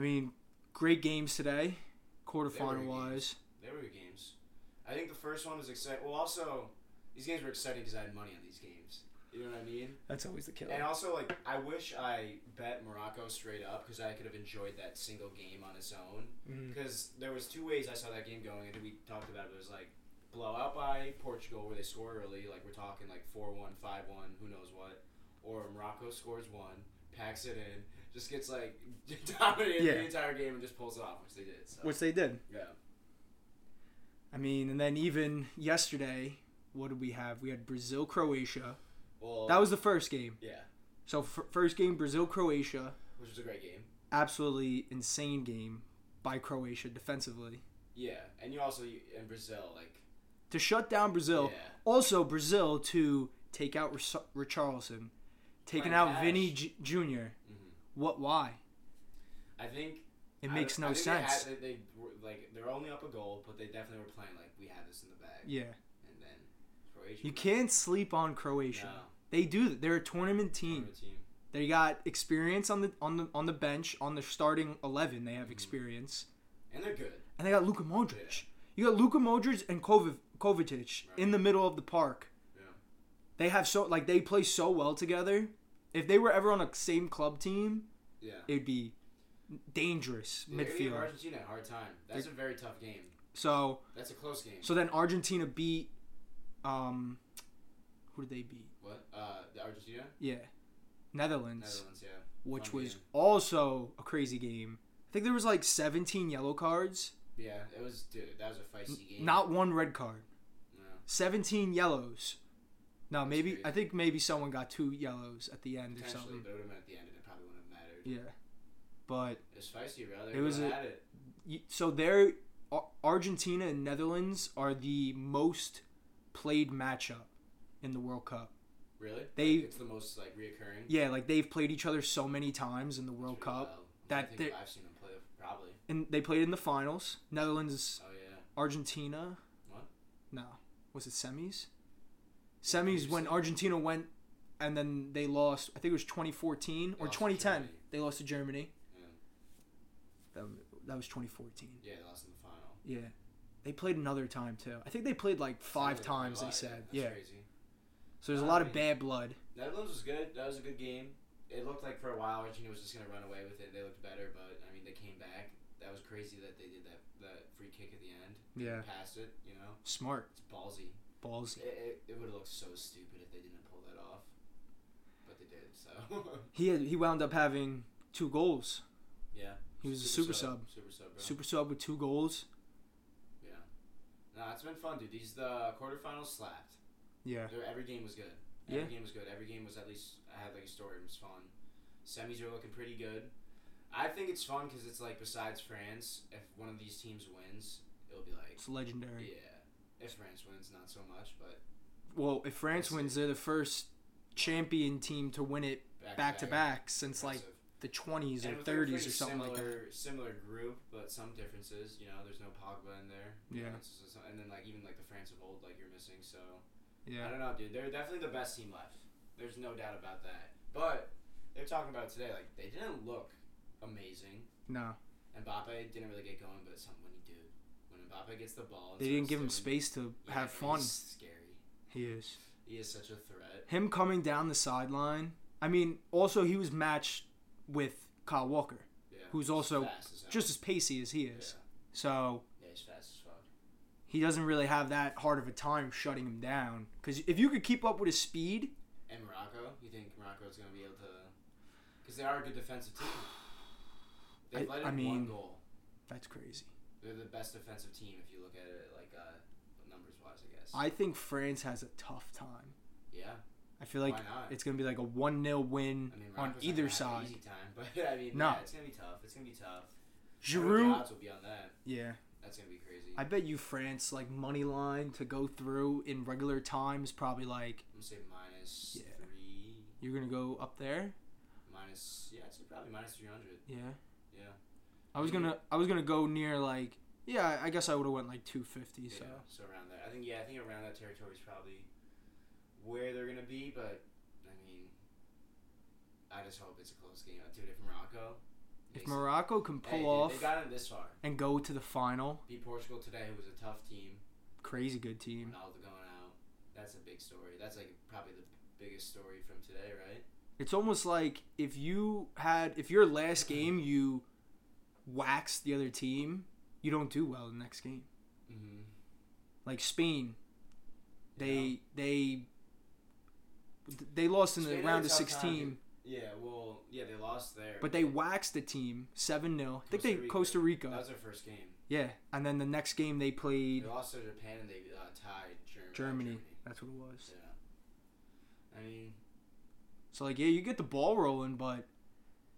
mean, great games today, quarterfinal wise. They were good games. I think the first one was exciting. Well, also these games were exciting because I had money on these games. You know what I mean? That's always the killer. And also, like, I wish I bet Morocco straight up because I could have enjoyed that single game on its own. Mm-hmm. Because there was two ways I saw that game going. and we talked about it. It was like blowout by Portugal where they score early, like we're talking like 4-1, 5-1, who knows what, or Morocco scores one, packs it in, just gets like dominated Yeah. the entire game and just pulls it off, which they did. So Which they did. yeah, I mean, and then even yesterday, what did we have? We had Brazil Croatia. well, That was the first game. yeah, So f- first game Brazil Croatia, which was a great game. absolutely insane game by Croatia defensively Yeah, and you also in Brazil like to shut down Brazil. yeah, Also Brazil to take out Rich- Richarlison, taking out. Vinny J- Jr. What? Why? I think It I- makes no think they sense. had- They, they were, like they're only up a goal, but they definitely were playing like we had this in the bag. Yeah, And then Croatia. you can't sleep on Croatia. No, They do. They're a tournament team. tournament team. They got experience on the on the on the bench on the starting eleven. They have Mhm. experience, And they're good. and they got Luka Modric. You got Luka Modric and Kovac, Kovacic Right. in the middle of the park. Yeah. They have so like they play so well together. If they were ever on a same club team, Yeah. it'd be dangerous give midfield. Argentina a hard time. That's a very tough game. So That's a close game. so then Argentina beat, um, who did they beat? What? Uh, the Argentina, Yeah, Netherlands, Netherlands. Yeah. which Fun was game. also a crazy game. I think there was like 17 yellow cards, Yeah, it was. Dude, that was a feisty game. not one red card. No. 17 yellows. No, That's maybe crazy. I think maybe someone got two yellows at the end or something. but it would have been at the end, and it probably wouldn't have. Yeah, but It was feisty. It was a- it. so there, Argentina and Netherlands are the most played matchup in the World Cup. Really? They- Like, it's the most like reoccurring. Yeah, like they've played each other so many times in the World really Cup, wild. that I think I've seen them play probably. and they played in the finals. Netherlands, Oh yeah. Argentina. What? No, was it semis? Semis when Argentina went, and then they lost. I think it was 2014 They or 2010. Germany. They lost to Germany. Yeah. That, that was 2014. Yeah, they lost in the final. Yeah, they played another time too. I think they played like five times. They said, yeah. Crazy. So there's a lot of mean- bad blood. Netherlands was good. That was a good game. It looked like for a while Argentina was just gonna run away with it. They looked better, but I mean they came back. That was crazy that they did that that free kick at the end. Yeah, Passed it. You know, smart, it's ballsy. ballsy. It, it, it would have looked so stupid if they didn't pull that off, did. So He had, he wound up having two goals. yeah, He was a super sub. Super sub, bro. Super sub with two goals. Yeah. Nah, it's been fun, dude. These the quarterfinals slapped. Yeah, They're- Every game was good. Every Yeah. game was good. Every game was at least I had like a story. It was fun. Semis are looking pretty good. I think it's fun because it's like besides France, if one of these teams wins, it'll be like it's legendary. yeah. If France wins, not so much, but Well, if France wins, they're the first champion team to win it back to back since like the 20s And or with a 30s or something like that. similar, Similar group, but some differences. You know, there's no Pogba in there. Yeah. know, and then like even like the France of old, like you're missing. So yeah, I don't know, dude. They're definitely the best team left. There's no doubt about that. But they're talking about today. Like they didn't look amazing. no, Mbappe didn't really get going, but some when he did, when Mbappe gets the ball, they didn't give him space to Yeah, have fun. Scary. He is. He is such a threat. Him coming down the sideline. I mean, also he was matched with Kyle Walker, Yeah. Who's also as just as pacey as he yeah. is. So yeah, he's fast as fuck. he doesn't really have that hard of a time shutting him down. Because if you could keep up with his speed, And Morocco, you think Morocco's gonna be able to? Because they are a good defensive team. They've I- let in I one goal. that's crazy. They're the best defensive team if you look at it like uh, wise, I guess. I think France has a tough time. yeah. I feel like Why not? it's gonna be like a one 0 win I mean, on Morocco's not either gonna have an side. Easy time, but I mean, No. yeah, it's gonna be tough. It's gonna be tough. I wonder what Giroud, the odds will be on that. yeah, That's gonna be crazy. I bet you France like money line to go through in regular times probably like I'm gonna say minus Yeah. three, you're gonna go up there. minus yeah, I'd say probably minus three hundred. Yeah, Yeah. I was gonna I was gonna go near like yeah I guess I would have went like two fifty. Yeah. So So around there, I think yeah, I think around that territory is probably where they're gonna be. But I mean, I just hope it's a close game, dude. If Morocco If Morocco can Hey, pull dude, off they got him this far. and go to the final, Beat Portugal today, who was a tough team. crazy good team. Ronaldo going out. That's a big story. That's like probably the biggest story from today, right? It's almost like if you had if your last game you waxed the other team, you don't do well the next game. Mm-hmm. Like Spain, they they they lost in the Spain a round of 16, Yeah, well, yeah, they lost there. but they waxed the team 7-0. I think they Costa Rica. Costa Rica. That was their first game. Yeah, and then the next game they played. They lost to Japan and they uh, tied Germany. Germany. That's what it was. Yeah. I mean, So like yeah, you get the ball rolling, but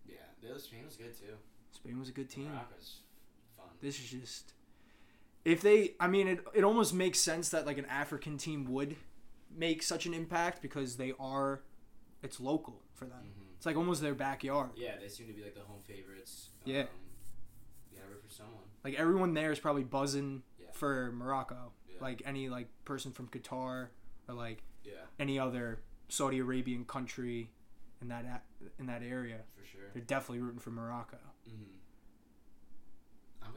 yeah, the Spain was good too. Spain was a good team. Morocco's. This is just if they I mean it it almost makes sense that like an African team would make such an impact because they are it's local for them. hmm It's like almost their backyard. Yeah, they seem to be like the home favorites. Yeah. Um, you for someone. Like everyone there is probably buzzing Yeah. for Morocco. Yeah. Like any like person from Qatar or like Yeah, any other Saudi Arabian country in that in that area. for sure. They're definitely rooting for Morocco. hmm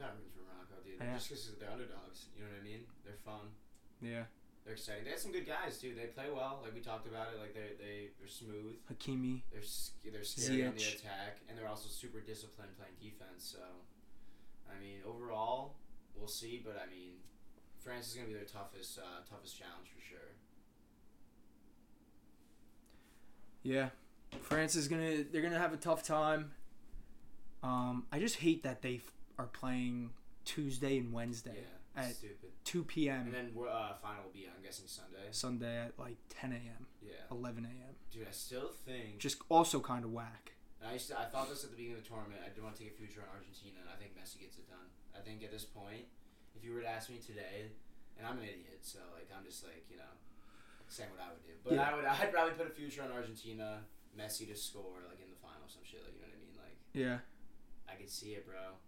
I'm of rooting for Morocco, dude. Yeah. Just because they're underdogs. You know what I mean? They're fun. Yeah. They're exciting. They have some good guys too. They play well. Like we talked about it. Like they they they're smooth. Hakimi. They're they're scary on the attack, and they're also super disciplined playing defense. So, I mean, overall, we'll see. But I mean, France is gonna be their toughest uh, toughest challenge for sure. Yeah, France is gonna they're gonna have a tough time. Um, I just hate that they are playing Tuesday and Wednesday Yeah, at stupid. two And then we're, uh, final will be I'm guessing Sunday. Sunday at like ten a.m., Yeah, eleven a.m. dude, I still think. Just also kind of whack. I used to, I thought this at the beginning of the tournament. I did want to take a future on Argentina, and I think Messi gets it done. I think at this point, if you were to ask me today, and I'm an idiot, so like I'm just like you know, saying what I would do. But Yeah. I would I'd probably put a future on Argentina, Messi to score like in the final, some shit like you know what I mean. Like Yeah, I could see it, bro.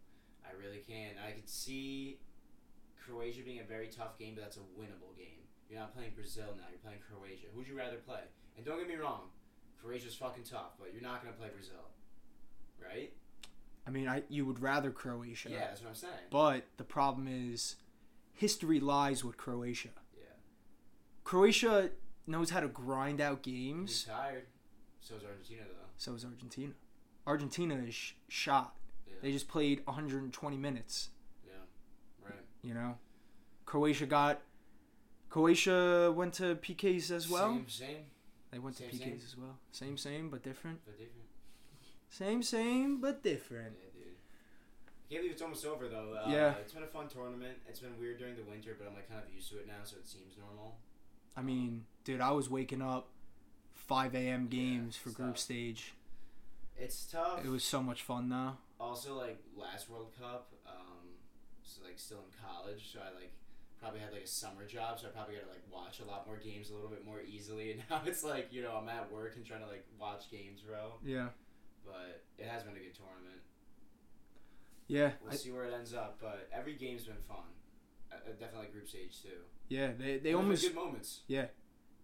I really can. I could see Croatia being a very tough game, but that's a winnable game. You're not playing Brazil now. You're playing Croatia. Who'd you rather play? And don't get me wrong, Croatia's fucking tough, but you're not gonna play Brazil, right? I mean, I you would rather Croatia. Yeah, that's what I'm saying. But the problem is, history lies with Croatia. Yeah. Croatia knows how to grind out He's games. tired. So is Argentina though. So is Argentina. Argentina is sh- shot. Yeah. They just played 120 minutes. yeah. Right. You know, Croatia got. Croatia went to PKs as well. Same, same, They went to PKs same. as well. Same, same, but different. but different. Same, same, but Yeah, different. dude. I can't believe it's almost over though. Uh, Yeah. It's been a fun tournament. It's been weird during the winter, but I'm like kind of used to it now, so it seems normal. I mean, dude, I was waking up 5 a.m. Yeah, games for group tough. stage. It's tough. It was so much fun though. Also like last World Cup, um, so like still in college, so I like probably had like a summer job, so I probably got to like watch a lot more games a little bit more easily. And now it's like you know I'm at work and trying to like watch games, bro. Yeah. But it has been a good tournament. Yeah. We'll I, see where it ends up, but every game's been fun. Uh, uh, definitely like group stage too. yeah. They they almost good moments. Yeah,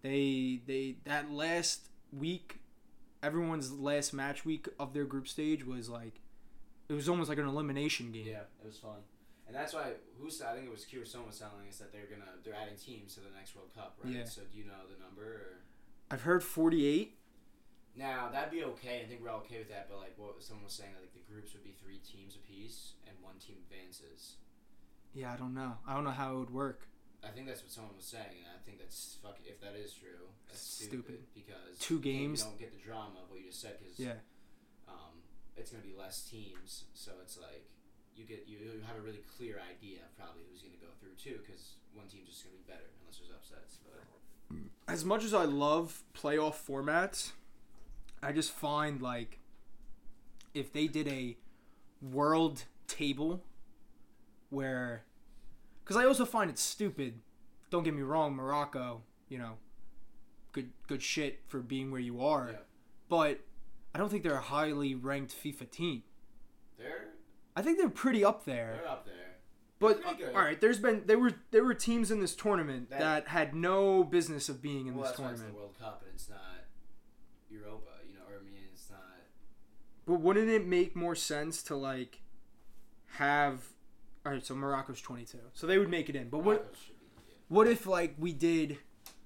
they they that last week, everyone's last match week of their group stage was like, it was almost like an elimination game. Yeah, it was fun. And that's why who's I think it was Q was telling us that they're gonna they're adding teams to the next World Cup, right? Yeah. So do you know the number or I've heard 48. Now that'd be okay. I think we're all okay with that. But like what someone was saying, that, like the groups would be three teams apiece, and one team advances. Yeah, I don't know. I don't know how it would work. I think that's what someone was saying, and I think that's fuck. If that is true, that's Stupid. stupid, because Two games. You don't get the drama of what you just said because Yeah. um, it's gonna be less teams, so it's like you get you, you have a really clear idea of probably who's gonna go through too, because one team's just gonna be better unless there's upsets. But As much as I love playoff formats, I just find like if they did a world table where cuz I also find it stupid. Don't get me wrong, Morocco, you know, good good shit for being where you are. Yeah. But I don't think they're a highly ranked FIFA team. they're I think they're pretty up there. they're up there. But good. all right, there's been there were there were teams in this tournament That- that, had no business of being in well, this that's why it's tournament. the World Cup, and it's not Europa. You know, or I mean, it's not But wouldn't it make more sense to like have? All right, so Morocco's twenty two, so they would make it in. But what Morocco yeah. what if like we did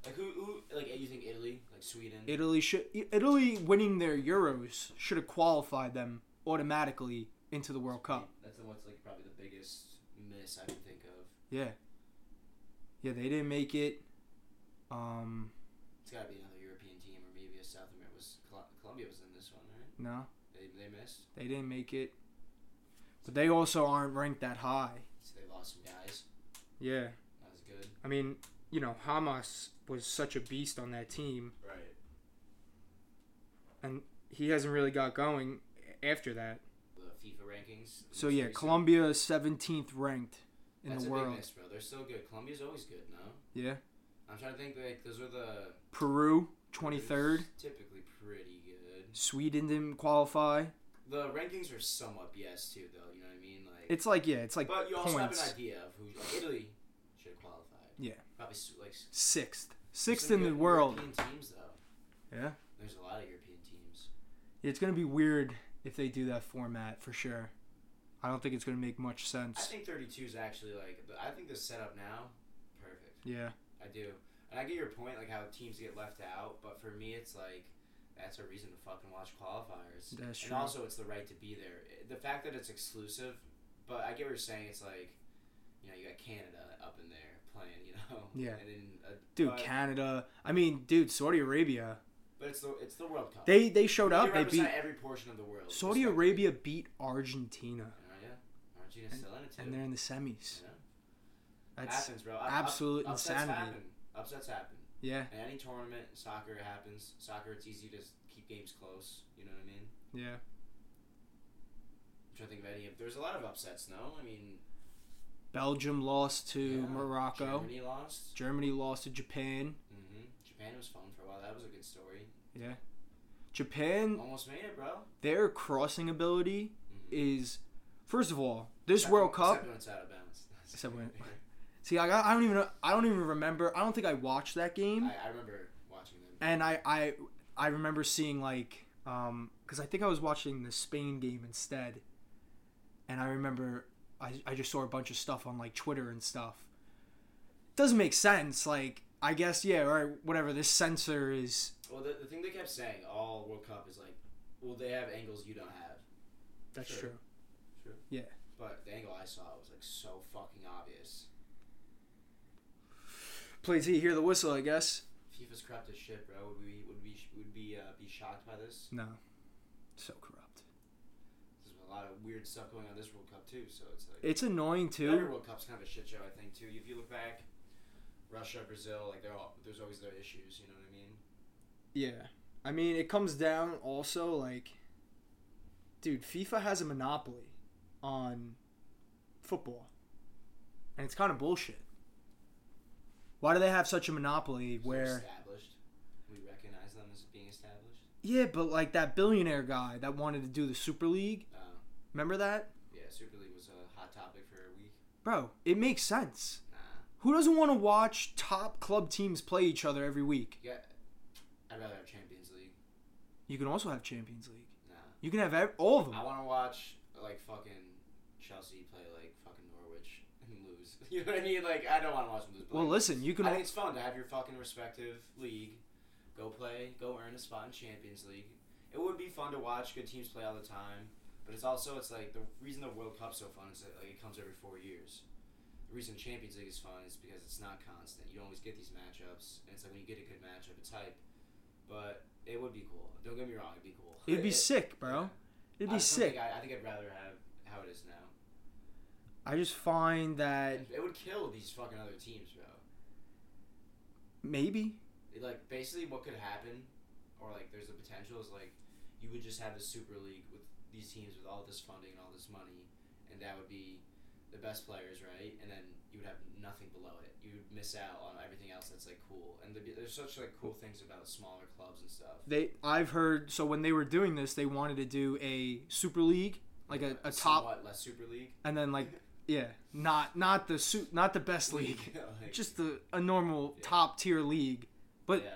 Like who, who? Like you think Italy, like Sweden? Italy should Italy winning their Euros should have qualified them automatically into the World Cup. That's the one's like probably the biggest miss I can think of. Yeah. Yeah, they didn't make it. Um, It's got to be another European team or maybe a South America. Was Col- Colombia was in this one, right? no, They they missed. they didn't make it. But they also aren't ranked that high. So they lost some guys. Yeah. That was good. I mean, you know, Hamas was such a beast on that team, Right. and he hasn't really got going after that. The FIFA rankings. So yeah. Colombia is 17th ranked in That's the a world. big miss, bro. They're still good. Colombia's always good, no? Yeah. I'm trying to think. Like those are the Peru 23rd. Typically pretty good. Sweden didn't qualify. The rankings are somewhat BS too, though. You know what I mean? Like, It's like yeah, it's like but you also points. have an idea of who. Like Italy should have qualified. Yeah. Probably like Sixth, sixth in the world. European teams though. Yeah. There's a lot of European teams. It's gonna be weird if they do that format for sure. I don't think it's gonna make much sense. I think 32 is actually like. I think the setup now, perfect. Yeah. I do. And I get your point, like how teams get left out, but for me, it's like that's a reason to fucking watch qualifiers. That's true. and also, it's the right to be there. The fact that it's exclusive, but I get what you're saying. It's like, you know, you got Canada up in there playing, you know. Yeah. And then, uh, Dude, but, Canada. I mean, dude, Saudi Arabia. but it's the it's the World Cup. They they showed up. They beat every portion of the world. Saudi respectively. Arabia beat Argentina, Oh, yeah. Argentina's still in it too. and they're in the semis. Yeah. That's bro. Up- up- absolute upsets insanity. Happen. Upsets happen. yeah, In any tournament, soccer happens. Soccer, it's easy to keep games close. You know what I mean? yeah. I'm trying to think of any. There's a lot of upsets, no? I mean, Belgium lost to yeah, Morocco. Germany lost. Germany lost to Japan. hmm Japan was fun for a while. That was a good story. Yeah. Japan, Almost made it, bro. their crossing ability Mhm. is, first of all, this Except World Cup. Except when it's out of bounds. Except when- See, I, I don't even I don't even remember. I don't think I watched that game. I, I remember watching them. and I I I remember seeing like um because I think I was watching the Spain game instead, and I remember I I just saw a bunch of stuff on like Twitter and stuff. Doesn't make sense. Like I guess yeah, all right, whatever. This censor is Well, the, the thing they kept saying all World Cup is like, well, they have angles you don't have. that's Sure. true. True. Yeah. But the angle I saw was like so fucking obvious. Play T, hear the whistle. I guess FIFA's corrupt as shit, bro. Would we would we would be uh, be shocked by this? no, so corrupt. A lot of weird stuff going on this World Cup too, so it's like It's annoying every too. World Cup's kind of a shit show. I think too. If you look back, Russia, Brazil, like they're all there's always their issues. You know what I mean? Yeah. I mean, it comes down also like, dude, FIFA has a monopoly on football, and it's kind of bullshit. Why do they have such a monopoly So where? established, we recognize them as being established. Yeah, but like that billionaire guy that wanted to do the Super League. Uh, Remember that, yeah, Super League was a hot topic for a week. bro? It makes sense. Nah, Who doesn't want to watch top club teams play each other every week? yeah, I'd rather have Champions League. You can also have Champions League. Nah. You can have ev- all of them. I want to watch like fucking Chelsea play like fucking Norwich and lose. You know what I mean? Like I don't want to watch them lose. Well, like, listen, you can. I think it's fun to have your fucking respective league, go play, go earn a spot in Champions League. It would be fun to watch good teams play all the time, but it's also it's like the reason the World Cup's so fun is that like it comes every four years. The reason Champions League is fun is because it's not constant. You don't always get these matchups, and it's like when you get a good matchup, it's hype. But it would be cool. Don't get me wrong, it'd be cool. It'd be It- sick, bro. It'd be don't sick. think I, I think I'd rather have how it is now. I just find that It, would kill these fucking other teams, bro. maybe like basically what could happen, or like there's a potential is like you would just have a Super League with these teams with all this funding and all this money, and that would be the best players, right? And then you would have nothing below it. You would miss out on everything else that's like cool. And be- there's such like cool things about smaller clubs and stuff. they. I've heard so when they were doing this, they wanted to do a Super League, like a, a top, somewhat less Super League. and then like yeah, not not the su- not the best league, Like, just the a normal Yeah. top tier league. but- yeah.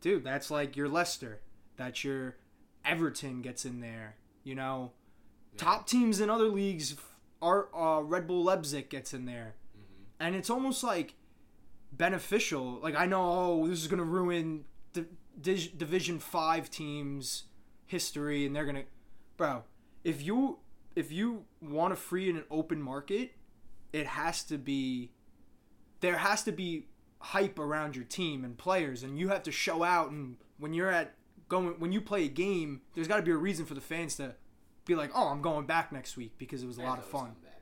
Dude, that's like your Leicester, that's your Everton gets in there. You know, Yeah. top teams in other leagues are uh, Red Bull Leipzig gets in there, Mhm. and it's almost like beneficial. Like I know, oh, this is gonna ruin the Division Five teams' history, and they're gonna, bro. If you if you want a free and an open market, it has to be. There has to be hype around your team and players, and you have to show out. And when you're at going, when you play a game, there's got to be a reason for the fans to be like, "Oh, I'm going back next week because it was a lot of fun." back.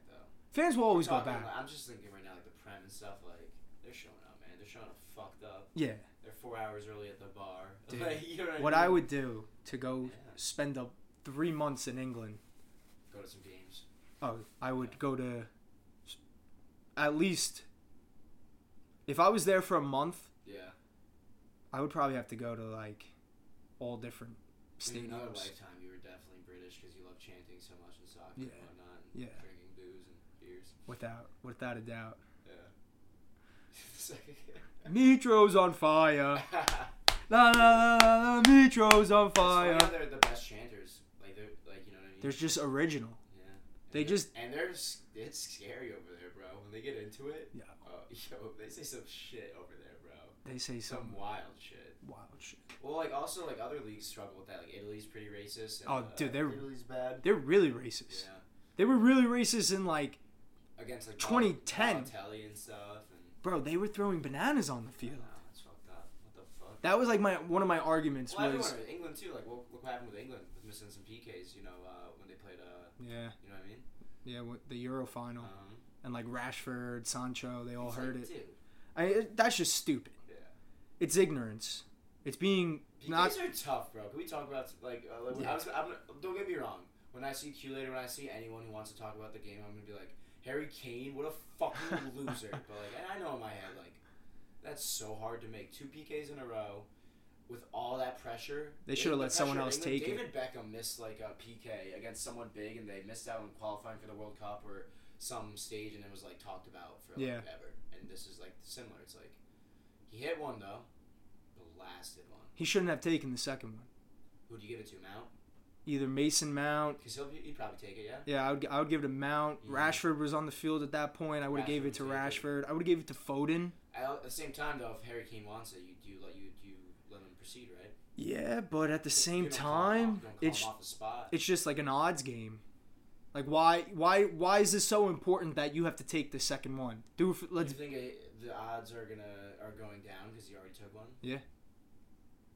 Fans will always go back. about- I'm just thinking right now, like the prem and stuff. Like they're showing up, man. They're showing up fucked up. Yeah. They're four hours early at the bar. Dude, Like, you know what, What I, I would do to go Yeah. spend up three months in England, go to some games. oh, I would go to at least. If I was there for a month, Yeah. I would probably have to go to like all different In another lifetime, you were definitely British because you love chanting so much in soccer Yeah. and whatnot, and Yeah. drinking booze and beers. Without without a doubt. Yeah. It's Mitro's on fire. La la la la, la Mitro's on It's funny how fire. they're the best chanters. Like they're like you know what I mean. They're just original. yeah. they And just- and they're it's scary over there, bro. When they get into it, Yeah. oh, yo, they say some shit over there, bro. They say Some some wild shit. wild shit. Well, like also like other leagues struggle with that. Like Italy's pretty racist. And, Oh, uh, dude, they're- Italy's bad. They're really racist. Yeah. They were really racist in like, Against like 2010. Balotelli and stuff, and bro, they were throwing bananas on the field. know, it's fucked up. What the fuck? That was like my one of my arguments Well, was everyone, England too. Like, look, look what happened with England with missing some PKs. You know, uh, when they played. Uh, yeah you know what I mean? yeah with the Euro final Um, and like Rashford, Sancho, they all it's heard like, it. Dude, I it, that's just stupid. yeah. It's ignorance. It's being PKs not are tough, bro. Can we talk about like? Uh, like Yeah. I was, I'm, don't get me wrong. When I see Q later, when I see anyone who wants to talk about the game, I'm gonna be like, Harry Kane, what a fucking loser. But like, and I know in my head, like, that's so hard to make two PKs in a row. With all that pressure, They should've let someone else England- take it. David Beckham missed like a PK against someone big, and they missed out on qualifying for the World Cup or some stage, and it was like talked about for like Yeah. ever. And this is like similar. It's like he hit one though, blasted one. he shouldn't have taken the second one. Who'd you give it to, Mount? Either Mason Mount. Because he'll he'd probably take it, yeah. Yeah, I would, I would give it to Mount. Yeah. Rashford was on the field at that point. I would have gave it to Rashford Rashford. I would have gave it to Foden. At the same time, though, if Harry Kane wants it, you do let you you let him proceed, right? Yeah, but at the same don't call him time, off- you don't call it's him off the spot. it's just like an odds game. Like why why why is this so important that you have to take the second one? Do it let's you think it, the odds are gonna are going down because you already took one?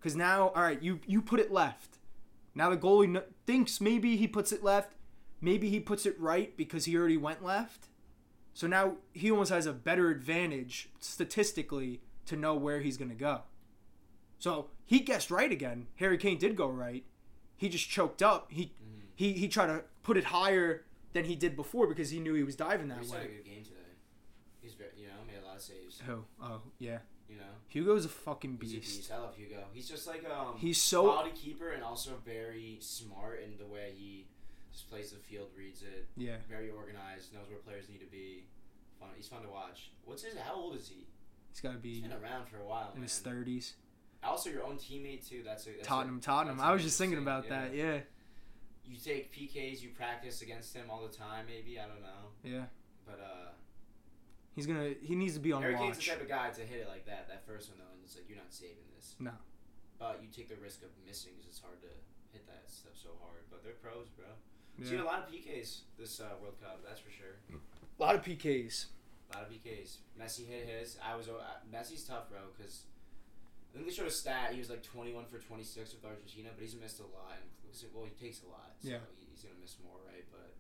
Because now all right you you put it left. Now the goalie thinks maybe he puts it left, maybe he puts it right because he already went left. So now he almost has a better advantage statistically to know where he's gonna go. So he guessed right again. Harry Kane did go right. He just choked up. He Mm-hmm. he he tried to put it higher than he did before because he knew he was diving that way. He's had a good game today. He's very, you know made a lot of saves. Who? Oh yeah. Know, Hugo's a fucking beast. he's a beast. I love Hugo. He's just like um. He's so quality keeper and also very smart in the way he just plays the field, reads it, yeah. very organized, knows where players need to be. Fun. He's fun to watch. What's his? How old is he? He's got to He's be been around for a while, in man. his thirties. Also, your own teammate too. That's a that's Tottenham, A, Tottenham. that's I was just thinking about yeah. that. Yeah, You take PKs. You practice against him all the time. Maybe I don't know, yeah. but uh, He's gonna. He needs to be on Harry Kane's the watch. type of guy to hit it like that. That first one though, and it's like you're not saving this. No. But you take the risk of missing because it's hard to hit that stuff so hard. But they're pros, bro. Yeah. Seen a lot of PKs this uh, World Cup. That's for sure. A lot of PKs. A lot of PKs. Messi hit his. I was. Uh, Messi's tough, bro, because I think they showed a stat. He was like 21 for 26 with Argentina, but he's missed a lot. And, well, he takes a lot, so Yeah. he's gonna miss more, right? But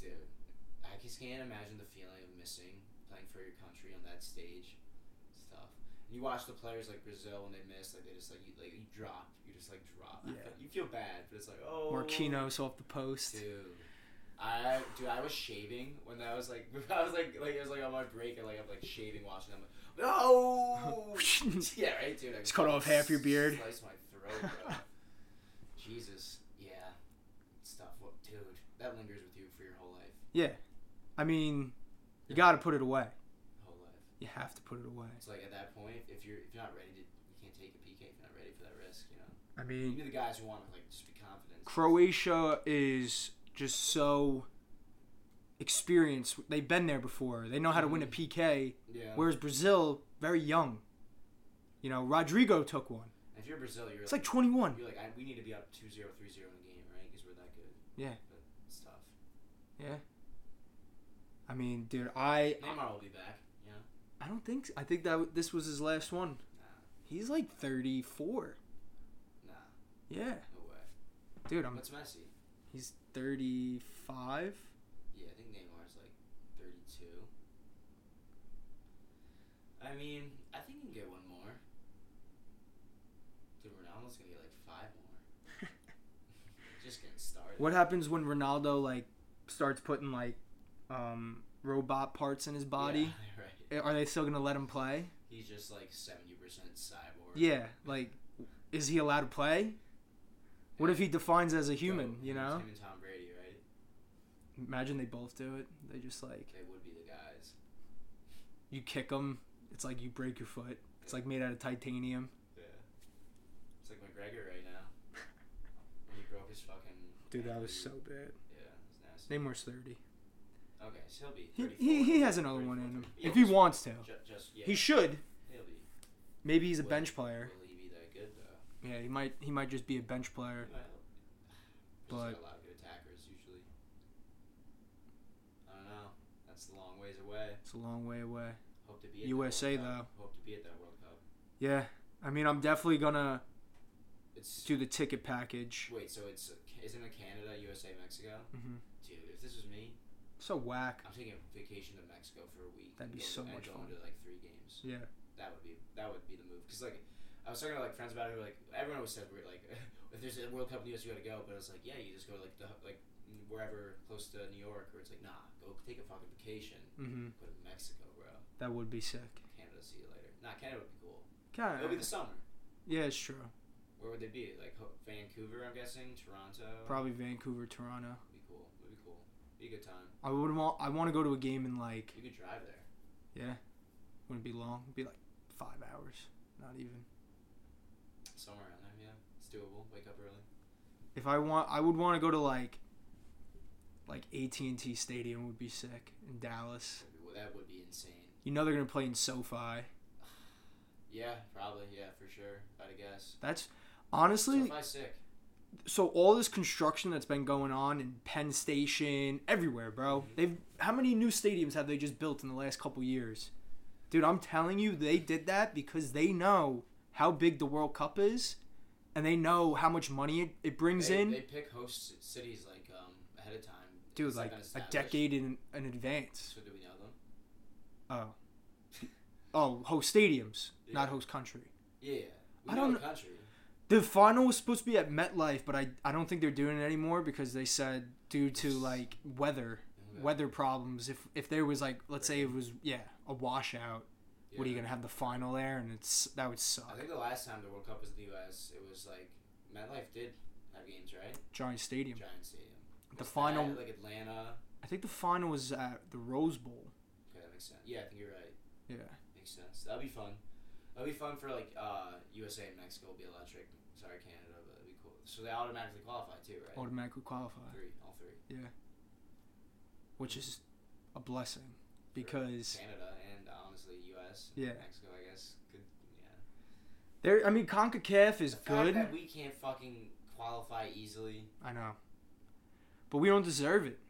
dude, I just can't imagine the feeling of missing playing for your country on that stage. It's tough. And you watch the players like Brazil when they miss, like they just like you like you drop, you just like drop. Yeah. You feel bad, but it's like oh. Marquinhos off the post. Dude, I dude, I was shaving when that was like I was like like it was like on my break and like I'm like shaving watching them. Like, no. yeah, right, dude. I Just cut off half your beard. Slice my throat, bro. Jesus, yeah, it's tough. What, dude? That lingers with you for your whole life. Yeah. I mean, you got to put it away. Whole life. You have to put it away. It's like at that point, if you're if you're not ready to, you can't take a PK if you're not ready for that risk. You know. I mean, You mean, need the guys who want to like just be confident. Croatia is just so experienced. They've been there before. They know how to win a Mhm. PK. Yeah. Whereas Brazil, very young. You know, Rodrygo took one. if you're Brazil, you're It's like, like 21. you're like I, we need to be up 2-0, 3-0 in the game, right? Because we're that good. Yeah. But it's tough. Yeah. I mean, dude, I Neymar will be back. Yeah. I don't think so. I think that w- this was his last one. Nah. He's like 34. Nah. Yeah. No way. Dude, I'm What's Messi? he's 35. Yeah, I think Neymar's like 32. I mean, I think you can get one more. Dude, Ronaldo's gonna get like five more. Just getting started. What happens when Ronaldo like starts putting like um robot parts in his body? Yeah, right. Are they still going to let him play? He's just like 70% cyborg. Yeah, like is he allowed to play? What if he defines as a human, Go, you know? Him and Tom Brady, right? Imagine they both do it. They just like They would be the guys. you kick them, it's like you break your foot. It's like made out of titanium. Yeah. It's like McGregor right now. when he broke his fucking. Dude, that was so bad. Yeah, it was nasty. Neymar's 30. Okay, so he'll be. He, he, he has another one in him. 30. If he wants to. Just, just yeah. He should. He'll be. Maybe he's a Will- bench player. Will he be that good though? Yeah, he might he might just be a bench player. Might. But- got a lot of good attackers usually. I don't know. That's the long ways away. It's a long way away. Hope to be at USA, that World Cup. Hope to be at that World Cup. Yeah. I mean, I'm definitely gonna It's do the ticket package. wait. So it's isn't it Canada, USA, Mexico? hmm Dude, if this was me, So whack. I'm taking a vacation to Mexico for a week. That'd be go- so and much going fun. to like three games. Yeah. That would be that would be the move. Cause like I was talking to like friends about it. Like everyone always said we're like if there's a World Cup in the US, you gotta go. But it's like yeah, you just go to like the like wherever close to New York, or it's like nah, go take a fucking vacation. Mm-hmm. Go to Mexico, bro. That would be sick. Canada, see you later. Nah, Canada would be cool. Canada. It'll be the summer. Yeah, it's true. Where would they be? Like Vancouver, I'm guessing. Toronto. Probably Vancouver, Toronto. Would be cool. Would be a good time. I would want. I want to go to a game in like. You could drive there. Yeah. Wouldn't be long. It'd be like five hours. Not even. Somewhere around there, yeah. It's doable. Wake up early. If I want, I would want to go to like. Like AT and T Stadium would be sick in Dallas. Well, that would be insane. You know they're gonna play in SoFi. Yeah, probably. Yeah, for sure. I'd guess. That's honestly. SoFi's sick. So all this construction that's been going on in Penn Station, everywhere, bro. Mhm. They've how many new stadiums have they just built in the last couple years? Dude, I'm telling you, they did that because they know how big the World Cup is, and they know how much money it, it brings they, in. They pick host cities like um ahead of time. Dude, It's like a decade in, in advance. So do we know them? Oh. Oh, host stadiums, not host country. Yeah. We I know don't the country. The final was supposed to be at MetLife, but I, I don't think they're doing it anymore because they said due to like weather Okay. weather problems. If if there was like let's say it was yeah a washout, what are you gonna have the final there and it's that would suck. I think the last time the World Cup was in the U.S., it was like MetLife did have games, right? Giant Stadium. Giant Stadium. The Was final- that, like Atlanta. I think the final was at the Rose Bowl. Okay, that makes sense. Yeah, I think you're right. Yeah. Makes sense. That'll be fun. That'll be fun for like uh, USA and Mexico. Will be electric. Sorry, Canada, but it'd be cool. So they automatically qualify too, right? Automatically qualify, Three, all three. Yeah. which is a blessing because Canada and honestly U.S. Yeah. Mexico, I guess. Could yeah. there. I mean, Concacaf is good. that we can't fucking qualify easily. I know, but we don't deserve it.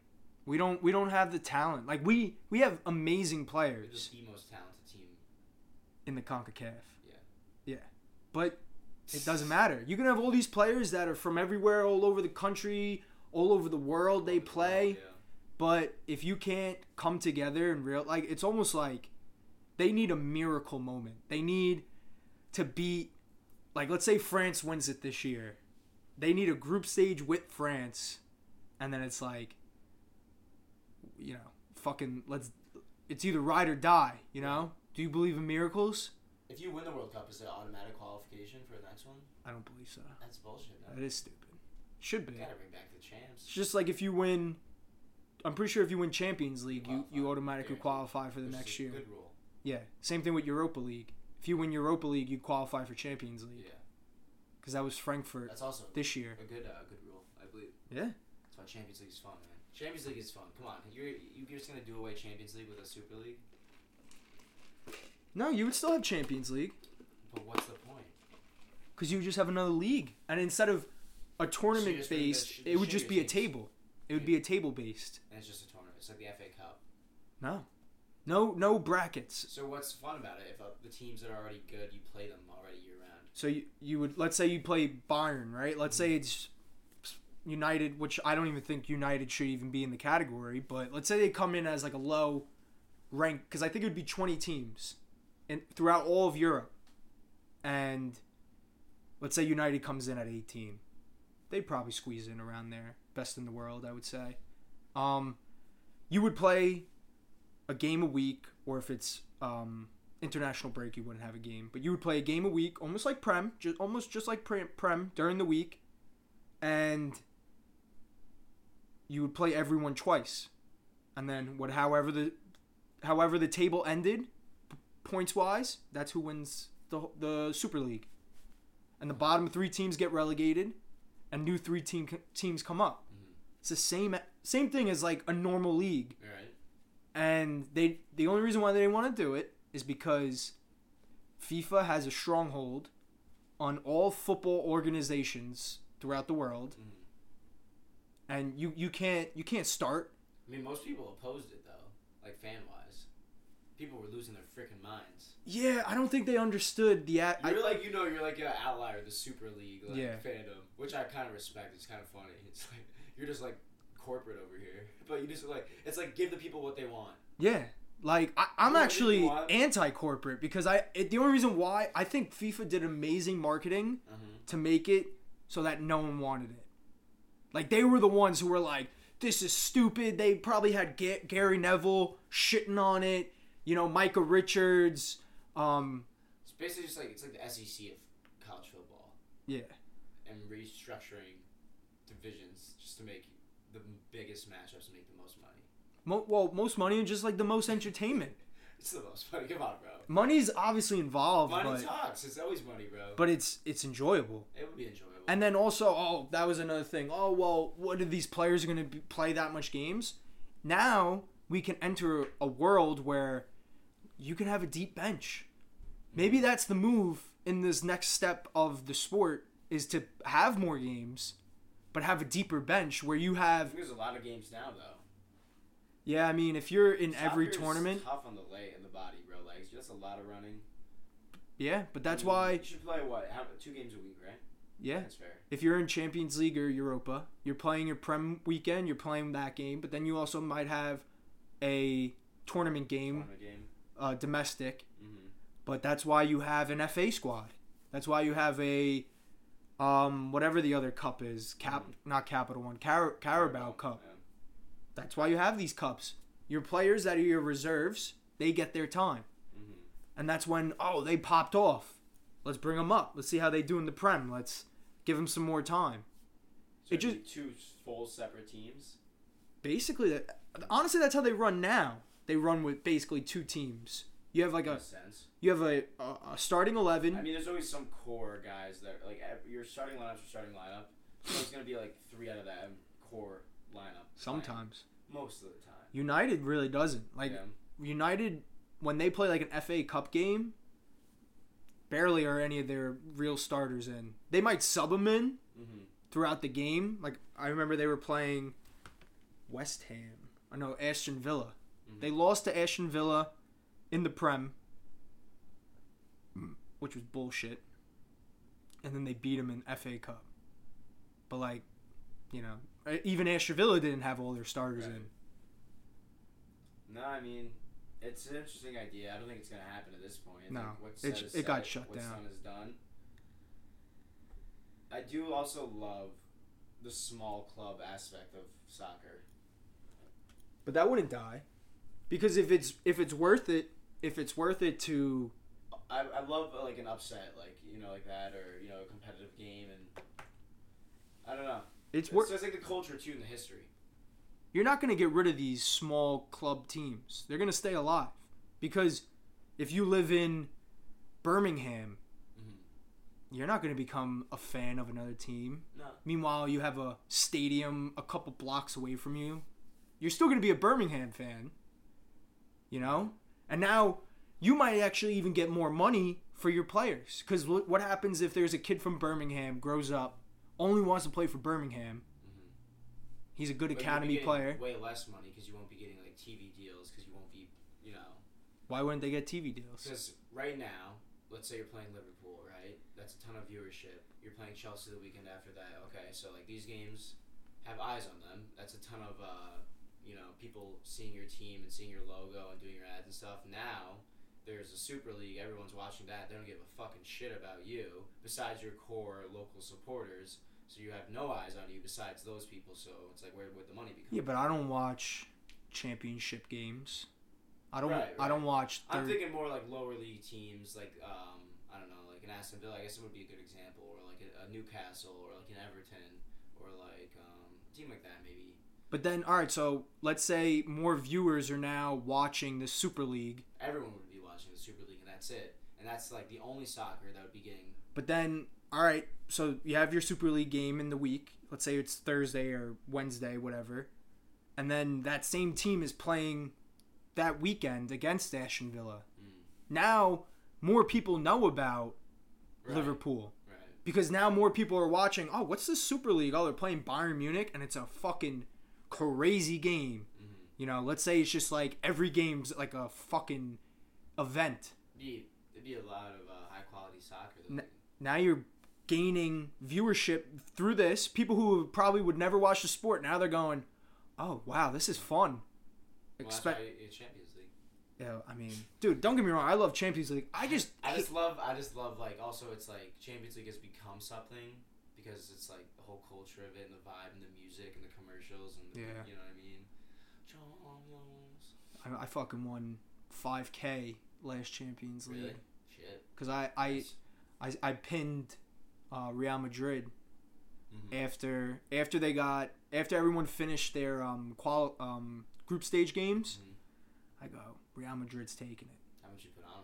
We don't. We don't have the talent. Like we we have amazing players. the most talented. In the CONCACAF. Yeah. Yeah. But it doesn't matter. You can have all these players that are from everywhere, all over the country, all over the world they play, Yeah. but if you can't come together and real like it's almost like they need a miracle moment. They need to beat like let's say France wins it this year. They need a group stage with France and then it's like you know, fucking let's it's either ride or die, you know? Do you believe in miracles? If you win the World Cup, is it automatic qualification for the next one? I don't believe so. That's bullshit. That is stupid. Should be. You gotta bring back the champs. It's just like if you win. I'm pretty sure if you win Champions League, you, you automatically Guaranteed. qualify for the Which is next a year. Good rule. Yeah. Same thing with Europa League. If you win Europa League, you qualify for Champions League. Yeah. because that was Frankfurt That's also this year. a good uh, good rule, I believe. Yeah. That's why Champions League is fun, man. Champions League is fun. Come on, you're you're just gonna do away Champions League with a Super League? No, you would still have Champions League But what's the point? because you would just have another league, and instead of a tournament just based, that sh- it would just be a table. It would be a table based. And it's just a tournament. It's like the FA Cup. No, no, no brackets. So what's fun about it? If uh, the teams that are already good, you play them already year round. So you, you would let's say you play Bayern, right? Let's say it's United, which I don't even think United should even be in the category, but let's say they come in as like a low rank because I think it would be 20 teams and throughout all of Europe, and let's say United comes in at 18, they'd probably squeeze in around there, best in the world, I would say. Um, you would play a game a week, or if it's um, international break, you wouldn't have a game, but you would play a game a week, almost like Prem, just almost just like Prem, Prem during the week, and you would play everyone twice, and then what, however the, however the table ended, points wise, that's who wins the the Super League, and the bottom three teams get relegated, and new three team teams come up. Mhm. It's the same same thing as like a normal league right. and they the only reason why they didn't want to do it is because FIFA has a stronghold on all football organizations throughout the world, Mhm. and you you can't you can't start. I mean, most people opposed it though, like fan wise. People were losing their freaking minds. Yeah, I don't think they understood the. a- I, You're like, you know, you're like an outlier, the Super League like, Yeah. fandom, which I kind of respect. It's kind of funny. It's like you're just like corporate over here, but you just like it's like give the people what they want. yeah, like I, I'm actually anti-corporate because I it, the only reason why I think FIFA did amazing marketing Mm-hmm. to make it so that no one wanted it. Like they were the ones who were like, "This is stupid." They probably had Ga- Gary Neville shitting on it. You know, Micah Richards. Um, It's basically just like it's like the SEC of college football yeah, and restructuring divisions just to make the biggest matchups and make the most money. Mo- well, most money and just like the most entertainment. It's the most money. Come on, bro. Money's obviously involved, Money but talks. It's always money, bro. but it's it's enjoyable. it would be enjoyable. And then also, oh, that was another thing. Oh well, what are these players going to play that much games? Now we can enter a world where you can have a deep bench. Maybe that's the move in this next step of the sport is to have more games, but have a deeper bench where you have. there's a lot of games now, though. Yeah, I mean, if you're in every Soccer's tournament, tough on the leg and the body, bro. Legs. That's a lot of running. yeah, but that's I mean, why. you should play what? How, two games a week, right? Yeah, That's fair. if you're in Champions League or Europa, you're playing your Prem weekend, you're playing that game, but then you also might have a tournament game, Tournament game. Uh, domestic. Mm-hmm. But that's why you have an FA squad. That's why you have a, um, whatever the other cup is, cap not Capital One, Car- Carabao Cup. Yeah. That's why you have these cups. Your players that are your reserves, they get their time, Mm-hmm. and that's when oh they popped off. Let's bring them up. Let's see how they do in the Prem. Let's give them some more time. So It it'd two full separate teams. basically that honestly that's how they run now they run with basically two teams you have like a sense. you have a, a, a starting 11 I mean, there's always some core guys that like your starting lineup's your starting lineup. So it's gonna be like three out of that core lineup. sometimes playing most of the time. united really doesn't like yeah. united when they play like an fa cup game barely are any of their real starters in they might sub them in Mm-hmm. throughout the game like i remember they were playing west ham i know aston villa Mhm. they lost to aston villa in the prem which was bullshit and then they beat them in fa cup but like you know even aston villa didn't have all their starters Right. in No, I mean, it's an interesting idea. I don't think it's gonna happen at this point. I No, think what's it's- it got said, shut what's down. done is done. I do also love the small club aspect of soccer. but that wouldn't die because if it's if it's worth it if it's worth it to I, I love uh, like an upset, like you know, like that, or you know, a competitive game, and I don't know. it's worth it's like the culture too, and the history. you're not going to get rid of these small club teams. They're going to stay alive because if you live in Birmingham, Mhm. you're not going to become a fan of another team. No. Meanwhile, you have a stadium a couple blocks away from you. You're still going to be a Birmingham fan. You know? And now you might actually even get more money for your players. Because what happens if there's a kid from Birmingham, grows up, only wants to play for Birmingham? He's a good But academy player. Way less money because you won't be getting like TV deals because you won't be, you know. Why wouldn't they get TV deals? Because right now, let's say you're playing Liverpool, right? That's a ton of viewership. You're playing Chelsea the weekend after that. Okay, so like these games have eyes on them. That's a ton of, uh, you know, people seeing your team and seeing your logo and doing your ads and stuff. Now there's a Super League. Everyone's watching that. They don't give a fucking shit about you besides your core local supporters. So you have no eyes on you besides those people. So it's like where would the money be? Yeah, but I don't watch championship games. I don't. Right, I don't watch. I'm thinking more like lower league teams, like um, I don't know, like an Aston Villa. I guess it would be a good example, or like a, a Newcastle, or like an Everton, or like um, a team like that maybe. But then, all right. So let's say more viewers are now watching the Super League. Everyone would be watching the Super League, and that's it. And that's like the only soccer that would be getting. But then, all right. So you have your Super League game in the week. Let's say it's Thursday or Wednesday, whatever. And then that same team is playing that weekend against Aston Villa. Mm. Now more people know about Right, Liverpool. Because now more people are watching. Oh, what's the Super League? Oh, they're playing Bayern Munich, and it's a fucking crazy game. Mm-hmm. You know, let's say it's just like every game's like a fucking event. Be it'd be a lot of uh, high quality soccer. N- Now you're gaining viewership through this. People who probably would never watch the sport now they're going, "Oh wow, this is fun." well, Expect, Champions League. yeah. I mean, dude, don't get me wrong. I love Champions League. I just, I hate- just love. I just love like also it's like Champions League has become something because it's like the whole culture of it and the vibe and the music and the commercials and the, Yeah. you know what I mean. I, I fucking won 5K last Champions League Really? Shit. because I, I Nice. I, I pinned uh, Real Madrid Mhm. after after they got after everyone finished their um qual um group stage games. Mhm. I go Real Madrid's taking it How much you put on?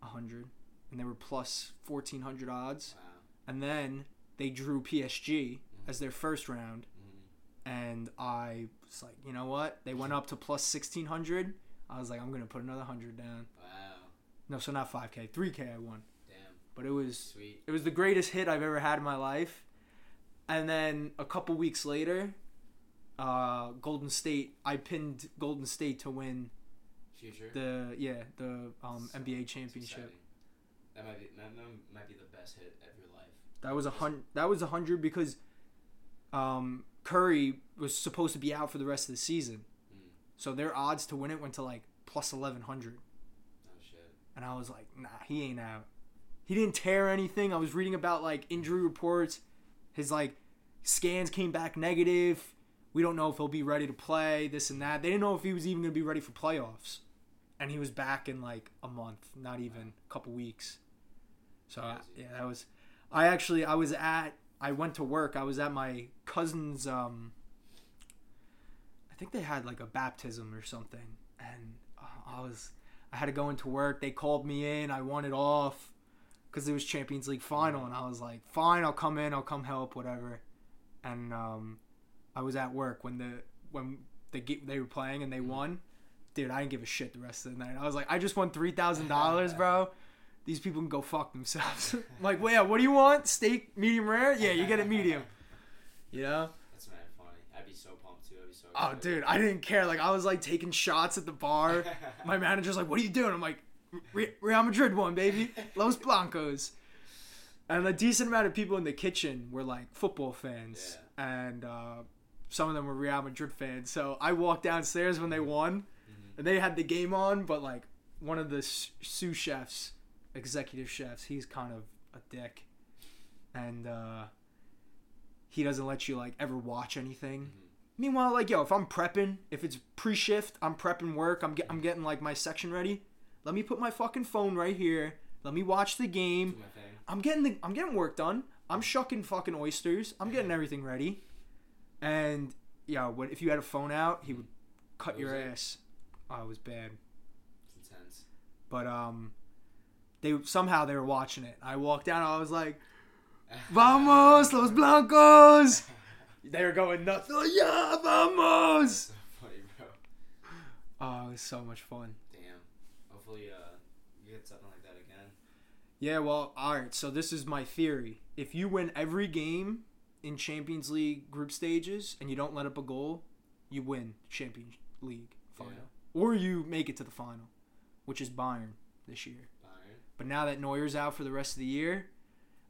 a hundred, and they were plus fourteen hundred odds, Wow. and then they drew PSG as their first round, Mhm. and I was like, you know what? They went up to plus sixteen hundred. I was like, I'm gonna put another hundred down. Wow. No, so not five k, three k. I won, Damn. but it was Sweet. It was the greatest hit I've ever had in my life. And then a couple weeks later, uh, Golden State. I pinned Golden State to win Future. the yeah the um, So, NBA championship. exciting. That might be that might- be the best hit life. That was a hun- That was a hundred because um, Curry was supposed to be out for the rest of the season, Mm. so their odds to win it went to like plus eleven hundred. Oh shit. And I was like, nah, he ain't out. He didn't tear anything. I was reading about like injury reports. His like scans came back negative. We don't know if he'll be ready to play, this and that. They didn't know if he was even going to be ready for playoffs. And he was back in like a month, not even a couple weeks. So I- yeah, that was I actually I was at I went to work. I was at my cousin's um I think they had like a baptism or something and uh, I was I had to go into work. They called me in. I wanted off because it was Champions League final, and I was like, "Fine, I'll come in. I'll come help, whatever." And um, I was at work when the when they they were playing and they won. Dude, I didn't give a shit the rest of the night. I was like, I just won three thousand dollars, bro. These people can go fuck themselves. I'm like, well, yeah, what do you want? Steak, medium rare? Yeah, you get it medium. You know? That's mad funny. I'd be so pumped too. I'd be so. Oh, dude, I didn't care. Like, I was like taking shots at the bar. My manager's like, "What are you doing?" I'm like, "Real Madrid won, baby, Los Blancos." And a decent amount of people in the kitchen were like football fans, and uh, some of them were Real Madrid fans. So I walked downstairs when they won, Mhm. and they had the game on. But like one of the sous chefs, executive chefs, he's kind of a dick, and uh, he doesn't let you like ever watch anything. Mhm. Meanwhile, like yo, if I'm prepping, if it's pre-shift, I'm prepping work. I'm get, I'm getting like my section ready. Let me put my fucking phone right here. Let me watch the game. I'm getting the I'm getting work done. I'm shucking fucking oysters. I'm getting everything ready. And yeah, what if you had a phone out, he would cut your it? ass. Oh, it was bad. It's intense. But um, they somehow they were watching it. I walked down. I was like, Vamos, los blancos! They were going nuts. Oh, yeah, vamos! so funny, bro. Oh, it was so much fun. Damn. Hopefully, uh, you get something like that again. Yeah, well, all right. So this is my theory. If you win every game in Champions League group stages and you don't let up a goal, you win Champions League final, or you make it to the final, which is Bayern this year. But now that Neuer's out for the rest of the year,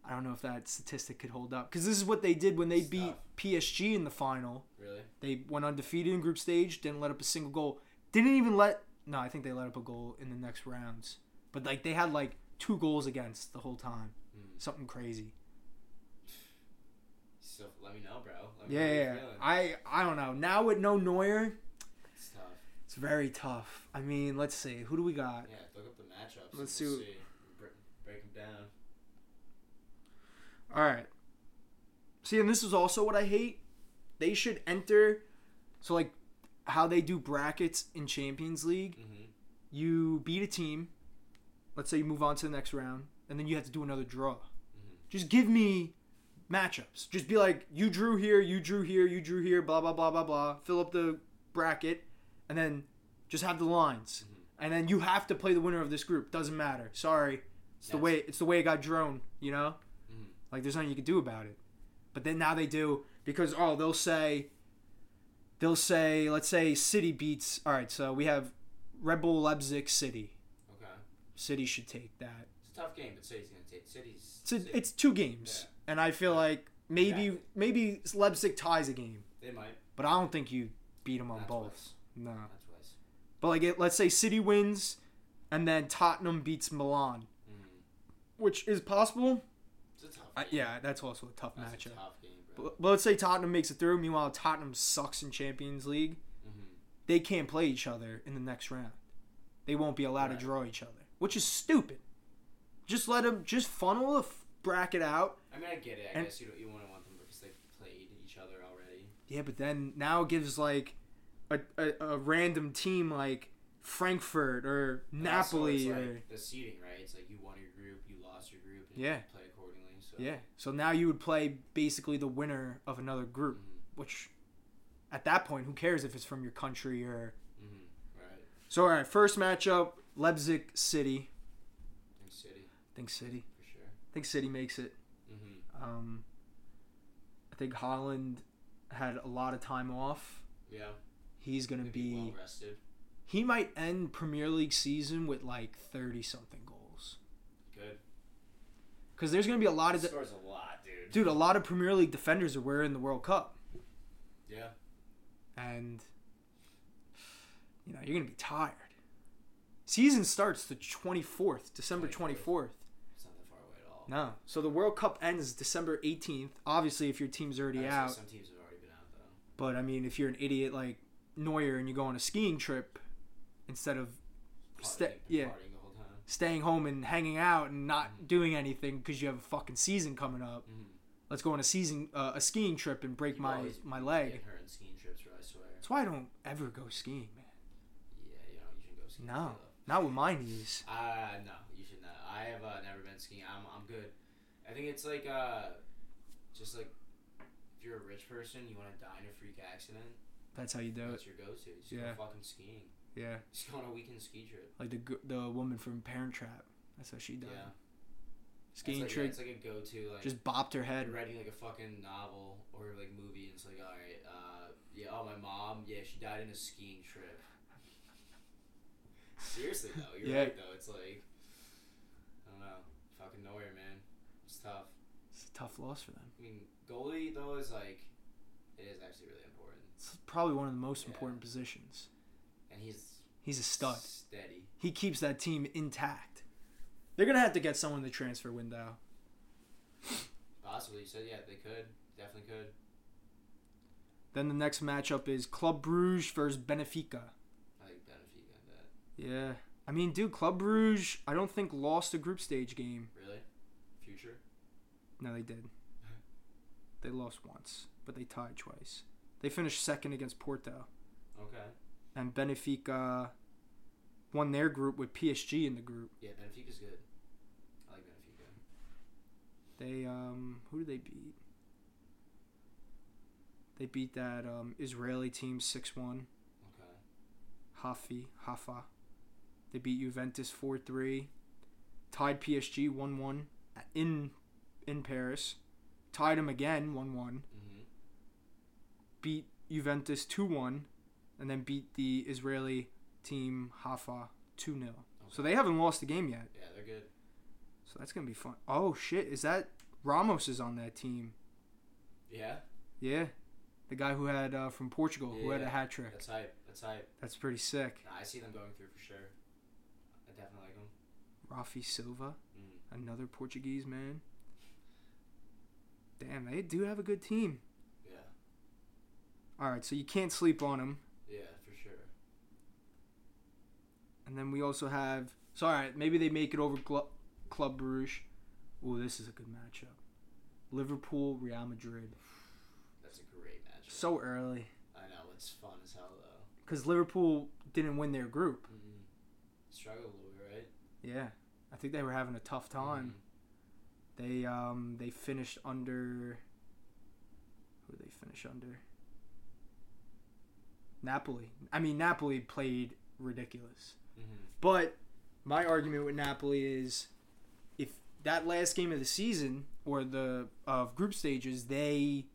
I don't know if that statistic could hold up. Because this is what they did when they It's beat. PSG in the final. Really? They went undefeated in group stage, didn't let up a single goal. Didn't even let. No, I think they let up a goal in the next rounds. But like they had like two goals against the whole time. Mm. Something crazy. So let me know, bro. Me Yeah, know yeah. you're yeah. feeling. I I don't know. Now with no Neuer, It's tough. it's very tough. I mean, let's see. Who do we got? Yeah, look up the matchups. Let's and we'll see see. Bre- break them down. All right. See, and this is also what I hate. They should enter. So like, how they do brackets in Champions League. Mm-hmm. You beat a team. Let's say you move on to the next round, and then you have to do another draw. Mm-hmm. Just give me matchups. Just be like, you drew here, you drew here, you drew here, blah blah blah blah blah. Fill up the bracket, and then just have the lines. Mhm. And then you have to play the winner of this group. Doesn't matter. Sorry, it's the way it's the way it got drawn. You know. Like there's nothing you can do about it. But then now they do because oh they'll say. They'll say, let's say City beats. All right, so we have Red Bull Leipzig City. Okay. City should take that. It's a tough game, but City's gonna take City's. It's, a, it's two games, and I feel Yeah. like maybe Exactly. maybe Leipzig ties a game, they might. but I don't think you beat them on Not both. twice. No, Not twice. but like it, let's say City wins, and then Tottenham beats Milan, Mm. which is possible. It's a tough. I, yeah, that's also a tough That's matchup. a tough game. But, but let's say Tottenham makes it through. Meanwhile, Tottenham sucks in Champions League. Mm-hmm. They can't play each other in the next round. They won't be allowed Right. to draw each other, which is stupid. Just let them just funnel the f- bracket out. I mean, I get it. I And- guess you don't, you want to want them because they played each other already. Yeah, but then now it gives like a, a, a random team like Frankfurt or also, Napoli it's or like the seeding, right? It's like you won your group, you lost your group, and Yeah. you. So yeah. So now you would play basically the winner of another group, Mhm. which at that point, who cares if it's from your country or Mhm. Right. so? All right, first matchup: Leipzig City. Think City I think City. for sure. I think City makes it. Mm-hmm. Um, I think Haaland had a lot of time off. Yeah. He's gonna They'd be. well rested. he might end Premier League season with like thirty something goals. Because there's gonna be a lot of de- scores a lot, dude. dude. A lot of Premier League defenders are wearing the World Cup, Yeah. and you know you're gonna be tired. Season starts the twenty fourth, December twenty 24th. It's not that far away at all. No, so the World Cup ends December eighteenth. Obviously, if your team's already I would say out, Some teams have already been out though. but I mean, if you're an idiot like Neuer and you go on a skiing trip instead of Partying- yeah. Staying home and hanging out and not doing anything because you have a fucking season coming up. Mm-hmm. Let's go on a season uh, a skiing trip and break my my leg. Get hurt in skiing trips, bro. I swear. That's why I don't ever go skiing, man. Yeah, you know you should go skiing. No, not with my knees. Uh, no, you should not. I have uh, never been skiing. I'm, I'm good. I think it's like uh, just like if you're a rich person, you want to die in a freak accident. That's how you do it. That's your go-to. Just Yeah. go fucking skiing. Yeah, Just go on a weekend ski trip. like the the woman from Parent Trap. That's how she died. Yeah. Skiing like, trip, Yeah, it's like a go-to. Like just bopped her head. writing like a fucking novel or like movie, and it's like, all right, uh, yeah, oh my mom, yeah, she died in a skiing trip. Seriously though, you're Yeah. right though. It's like, I don't know, fucking nowhere, man. It's tough. It's a tough loss for them. I mean, goalie though is like, it is actually really important, It's probably one of the most Yeah. important positions. And he's He's a stud. steady. He keeps that team intact. They're gonna have to get someone in the transfer window. Possibly, you said yeah, they could, definitely could. Then the next matchup is Club Bruges versus Benfica. I think Benfica that. Yeah. I mean, dude, Club Bruges, I don't think lost a group stage game. Really, future. No, they did. They lost once, but they tied twice. They finished second against Porto. Okay. And Benfica won their group with PSG in the group. Yeah, Benfica's good. I like Benfica. They um who did they beat? They beat that um Israeli team six one. Okay. Hafi Hafa. They beat Juventus four three. Tied PSG one one in in Paris. Tied them again one one. Mm-hmm. Beat Juventus two one, and then beat the Israeli team Hafa two 0 So they haven't lost a game yet. Yeah, they're good. So that's gonna be fun. Oh shit! Is that Ramos is on that team? Yeah, Yeah, the guy who had uh, from Portugal who had a hat trick. that's hype. That's hype. That's pretty sick. Nah, I see them going through for sure. I definitely like them. Rafi Silva, Mm. another Portuguese man. Damn, they do have a good team. Yeah, All right, so you can't sleep on them. yeah, for sure. And then we also have. So all right, maybe they make it over Club Bruges. Ooh, this is a good matchup. Liverpool, Real Madrid. That's a great match. So early, I know it's fun as hell though. because Liverpool didn't win their group. Mm-hmm. Struggled a little bit, right? Yeah, I think they were having a tough time. They um they finished under. Who did they finish under? Napoli. I mean, Napoli played ridiculous. Mm-hmm. But my argument with Napoli is, if that last game of the season or the of group stages, they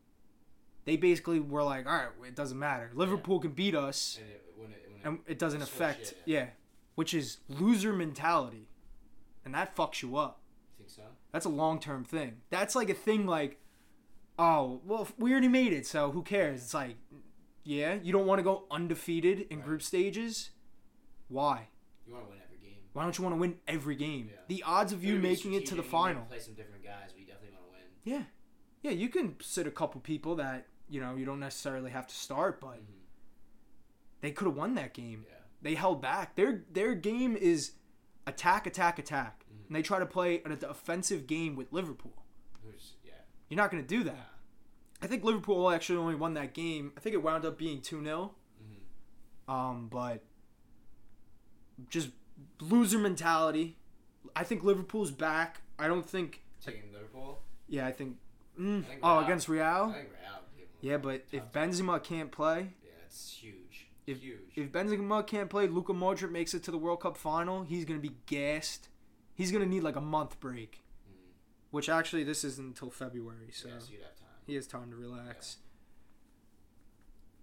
they basically were like, all right, it doesn't matter. Liverpool can beat us, And it, when it, when it, and it doesn't affect. it, yeah, which is loser mentality, and that fucks you up. think so? That's a long term thing. That's like a thing like, oh, well, we already made it, so who cares? It's like, yeah, you don't want to go undefeated in Right. group stages. Why? You want to win every game. Why don't you want to win every game? Yeah. The odds of you making it to the strategic, you wanna final. Play some different guys, but you definitely want to win. Yeah. Yeah, you can sit a couple people that, you know, you don't necessarily have to start, but Mm-hmm. they could have won that game. Yeah. They held back. Their their game is attack, attack, attack. Mhm. And they try to play an offensive game with Liverpool. Yeah. You're not going to do that. Yeah. I think Liverpool actually only won that game. I think it wound up being 2 0. Mm-hmm. Um, but just loser mentality. I think Liverpool's back. I don't think. Taking Liverpool. Yeah, I think. Mm, I think oh, Real. against I Real. think Real. give them a Yeah, but if Benzema can't play, yeah, it's huge. if- huge. if Benzema can't play, Luka Modric makes it to the World Cup final, he's gonna be gassed. He's gonna need like a month break, mm-hmm. which actually this isn't until February, so yeah, so you'd have time. he has time to relax.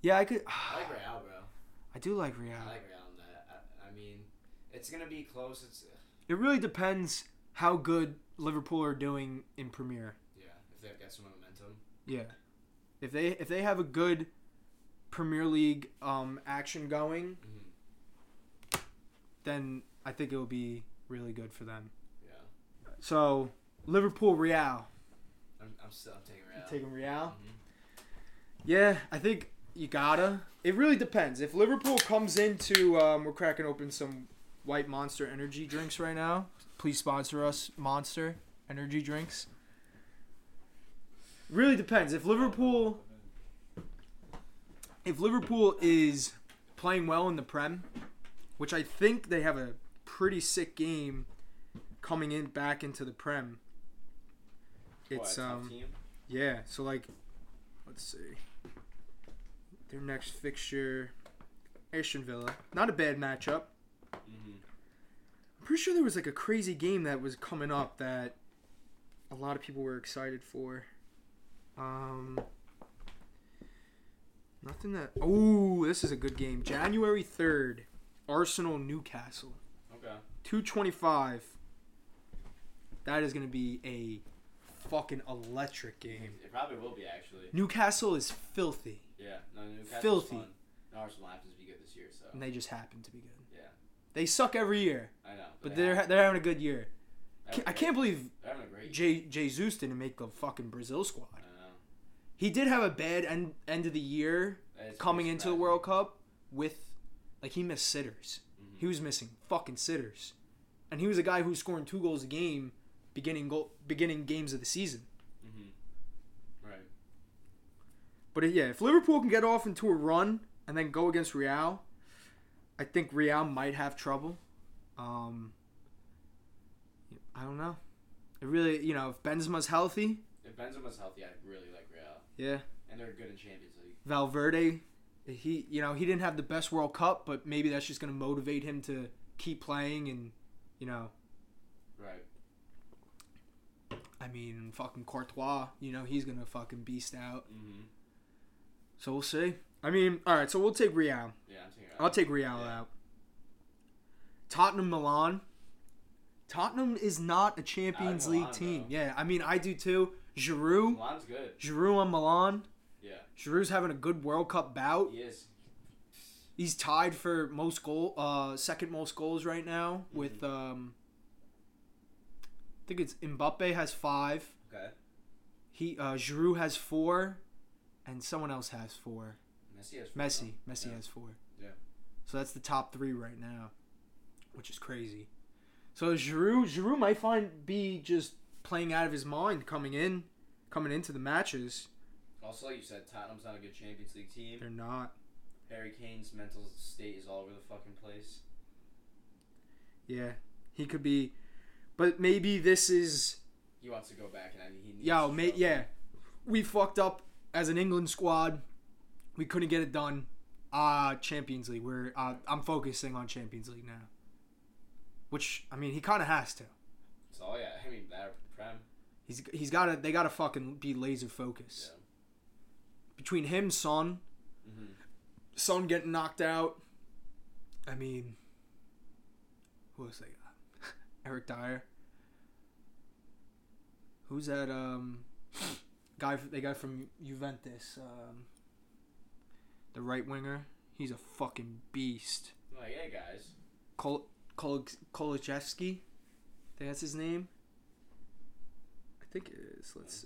Yeah, I could. I like Real, bro. I do like Real. I like Real. I, mean, it's gonna be close. It's It really depends how good Liverpool are doing in Premier. yeah. If they've got some momentum. Yeah. If they if they have a good Premier League um, action going, Mm-hmm. then I think it will be really good for them. Yeah. So Liverpool Real. I'm, I'm still I'm taking Real. Taking Real. Mhm. Yeah, I think you gotta. It really depends. If Liverpool comes into, um, we're cracking open some White Monster energy drinks right now. Please sponsor us, Monster energy drinks. Really depends. If Liverpool, if Liverpool is playing well in the Prem, which I think they have a pretty sick game coming in back into the Prem. It's a tough um team? yeah, so like, let's see. Their next fixture, Aston Villa. Not a bad matchup. Mm-hmm. I'm pretty sure there was like a crazy game that was coming up that a lot of people were excited for. Um, nothing that. Oh, this is a good game. January third, Arsenal Newcastle, Okay. two twenty five. That is gonna be a fucking electric game. It probably will be actually. Newcastle is filthy, Yeah. No, Newcastle's Filthy. Fun. No, Arsenal happens to be good this year, so and they just happen to be good. yeah. They suck every year, I know. but they they're have- they're having a good year. Ca- I can't believe They're having a great. Jay Jesus didn't make the fucking Brazil squad. I know. He did have a bad end end of the year It's coming pretty into the surprising. World Cup with like he missed sitters. Mhm. He was missing fucking sitters, and he was a guy who was scoring two goals a game, beginning goal beginning games of the season. Mhm. Right. But yeah, if Liverpool can get off into a run and then go against Real, I think Real might have trouble. Um, I don't know. It really, you know, if Benzema's healthy, If Benzema's healthy, I really like Real, yeah. and they're good in Champions League. Valverde, he, you know, he didn't have the best World Cup, but maybe that's just gonna motivate him to keep playing and, you know, Right. I mean, fucking Courtois, you know, he's gonna fucking beast out. Mm-hmm. So we'll see. I mean, all right, so we'll take Real. Yeah, I'm taking. I'll take Real Yeah. out. Tottenham, Milan. Tottenham is not a Champions like League Milan, team. bro. Yeah, I mean, I do too. Giroud, Milan's good. Giroud on Milan. Yeah, Giroud's having a good World Cup bout. he is. He's tied for most goal, uh, second most goals right now with um. I think it's Mbappe has five. Okay. He uh, Giroud has four, and someone else has four. Messi has. four, Messi, though. Messi Yeah. has four. Yeah. So that's the top three right now, which is crazy. So Giroud, Giroud might find be just playing out of his mind coming in, coming into the matches. Also, like you said, Tottenham's not a good Champions League team. They're not. Harry Kane's mental state is all over the fucking place. Yeah, he could be, but maybe this is. He wants to go back, and I mean, he needs. Yo, to mate. Yeah, we fucked up as an England squad. We couldn't get it done. Uh Champions League. We're uh, I'm focusing on Champions League now. Which I mean, he kind of has to. So yeah. I mean, that prem. He's he's got to. They got to fucking be laser focused. Yeah. Between him, Son, Mm-hmm. Son getting knocked out. I mean, who else they got? Eric Dier. Who's that? Um, guy they got from Juventus. Um, the right winger. He's a fucking beast. Like, hey guys. Kol Kol Kolachevsky. I think that's his name. I think it is. Let's.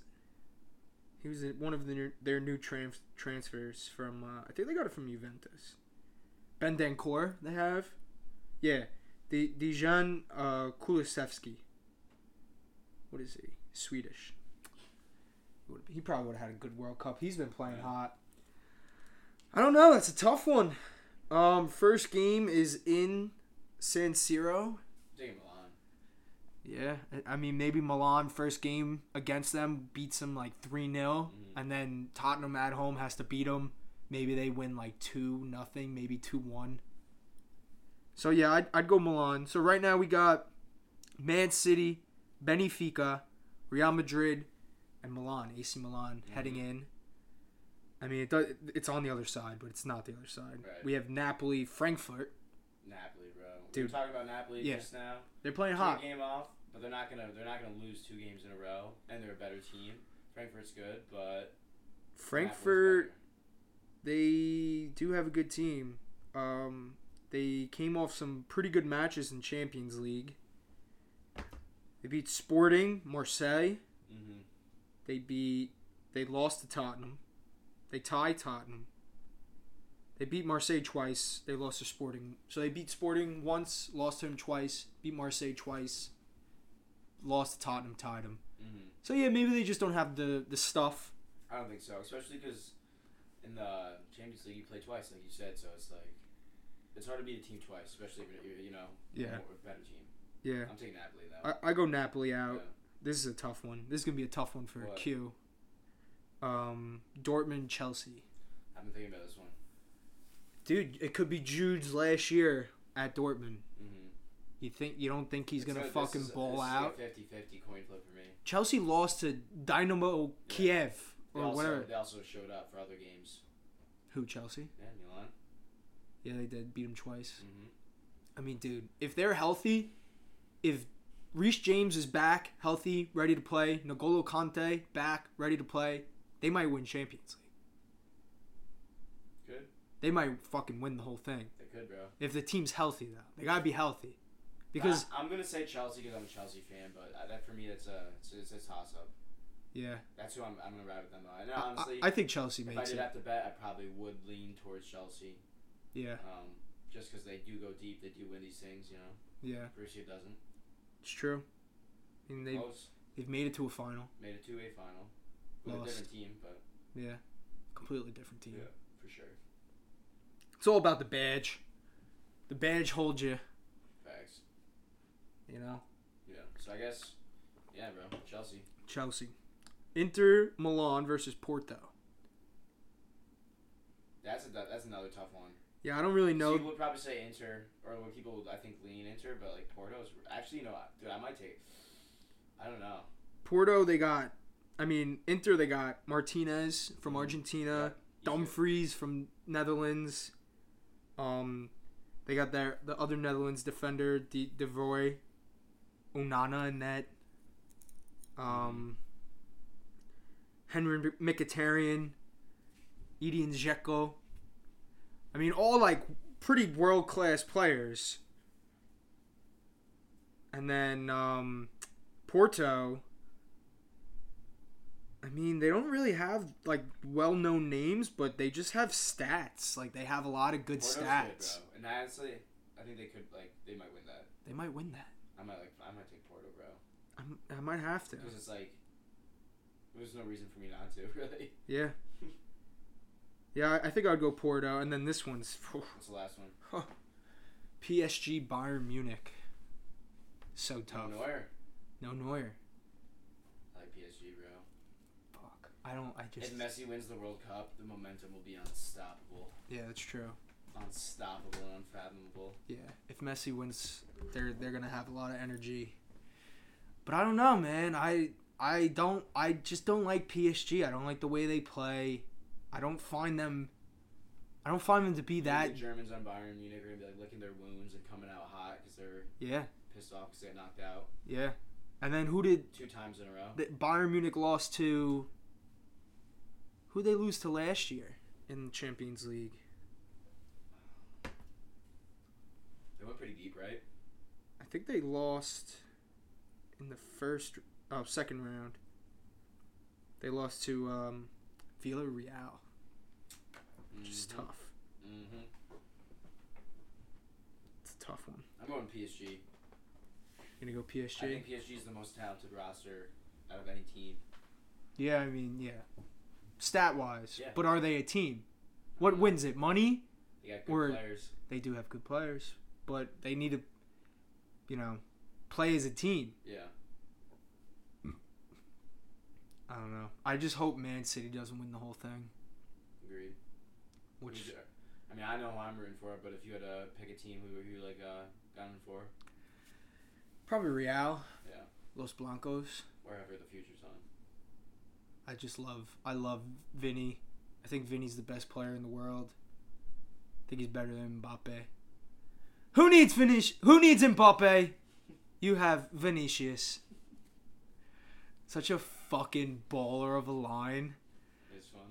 He was one of the, new- their new trans- transfers from. Uh, I think they got it from Juventus. Bentancur, they have. Yeah, the Dejan uh, Kulusevski. What is he? Swedish. He probably would have had a good World Cup. He's been playing Yeah. hot. I don't know. That's a tough one. Um, first game is in San Siro. Milan. Yeah, I- mean maybe Milan first game against them beats them like three 0 Mhm. and then Tottenham at home has to beat them. Maybe they win like two nothing, maybe two one. So yeah, I'd, I'd go Milan. So right now we got Man City, Benfica, Real Madrid, and Milan, AC Milan heading in. I mean, it does, it's on the other side, but it's not the other side. Right. We have Napoli, Frankfurt. Napoli, bro. We Dude. were talking about Napoli Yeah. just now. They're playing Take hot. game off, but they're not gonna they're not gonna lose two games in a row, and they're a better team. Frankfurt's good, but Frankfurt. They do have a good team. Um, they came off some pretty good matches in Champions League. They beat Sporting, Marseille. better. They beat. They lost to Tottenham. They tied Tottenham. They beat Marseille twice. They lost to Sporting. So they beat Sporting once, lost to him twice, beat Marseille twice, lost to Tottenham, tied him. Mhm. So yeah, maybe they just don't have the the stuff. I don't think so, especially because in the Champions League you play twice, like you said. So it's like it's hard to beat a team twice, especially if you're you know Yeah. a better team. Yeah, I'm taking Napoli though. I, I go Napoli out. Yeah. This is a tough one. This is gonna be a tough one for What? Q. Um, Dortmund, Chelsea. I've been thinking about this one. Dude, it could be Jude's last year at Dortmund. Mm-hmm. You think you don't think he's gonna this fucking ball out? Is a 50-50 coin flip for me. Chelsea lost to Dynamo Kiev They or also, whatever. They also showed up for other games. Who Chelsea? Yeah, Milan. Yeah, they did beat him twice. Mm-hmm. I mean, dude, if they're healthy, if Reece James is back, healthy, ready to play, N'Golo Kanté back, ready to play, they might win Champions League. Good. They might fucking win the whole thing. They could, bro. If the team's healthy, though, they gotta be healthy, because I, am gonna say Chelsea because I'm a Chelsea fan, but uh, that for me that's a it's, it's a toss up. yeah, That's who I'm, I'm gonna ride with them though. And I, honestly, I, I think Chelsea if I makes did it. have to bet, I probably would lean towards Chelsea. Yeah, Um, just because they do go deep, they do win these things. You know, yeah, Borussia doesn't. It's true. I mean, they Close. they've made it to a final. Made a two A final. With a Lost. different team, but Yeah, completely different team. yeah, for sure. It's all about the badge. The badge holds you. Facts. You know. Yeah. So I guess Yeah, bro. Chelsea. Chelsea. Inter Milan versus Porto. That's a that's another tough one. Yeah, I don't really know. People would probably say Inter, or what people would I think lean Inter, but like Porto's actually you know dude I might take. I don't know. Porto, they got. I mean, Inter, they got Martinez from Argentina, Yeah. Dumfries from Netherlands. Um, they got their the other Netherlands defender, De, De Onana in net. Um, Henry Mkhitaryan, Edin Dzeko. I mean, all like pretty world class players. And then um, Porto. I mean, they don't really have like well known names, but they just have stats. Like they have a lot of good Porto's stats. Good, bro. And honestly, I think they could like they might win that. they might win that. I might like I might take Porto, bro. I'm, I might have to. Because it's like there's no reason for me not to really. Yeah. Yeah, I I think I'd go Porto, and then this one's What's the last one? PSG Bayern Munich. So tough. No Neuer. No Neuer. I like PSG, bro. Fuck. I don't. I just. If Messi wins the World Cup, the momentum will be unstoppable. Yeah, that's true. Unstoppable and unfathomable. Yeah, if Messi wins, they're they're gonna have a lot of energy. But I don't know, man. I I don't. I just don't like PSG. I don't like the way they play. I don't find them. I don't find them to be that. the Germans on Bayern Munich are gonna be like licking their wounds and coming out hot because they're Yeah, pissed off because they got knocked out yeah. And then who did two times in a row. the Bayern Munich lost to? Who they lose to last year in the Champions League? They went pretty deep, right? I think they lost in the first oh second round. They lost to um, Villarreal, which is Mhm. tough. Mhm. It's a tough one. I'm going PSG. You gonna go PSG. I think PSG is the most talented roster out of any team. yeah, I mean, yeah. Stat wise, Yeah. but are they a team? What wins it? Money? They got good Or- players. They do have good players, but they need to, you know, play as a team. Yeah. I don't know. I just hope Man City doesn't win the whole thing. Agreed. Which I mean, I know who I'm rooting for, but if you had to pick a team, who were you like uh, gunning for? probably Real, Yeah. Los Blancos. Wherever the future's on. I just love I love Vinny. I think Vinny's the best player in the world. I think he's better than Mbappe. Who needs finish? Who needs Mbappe? You have Vinicius. Such a fucking baller of a line. It's fun.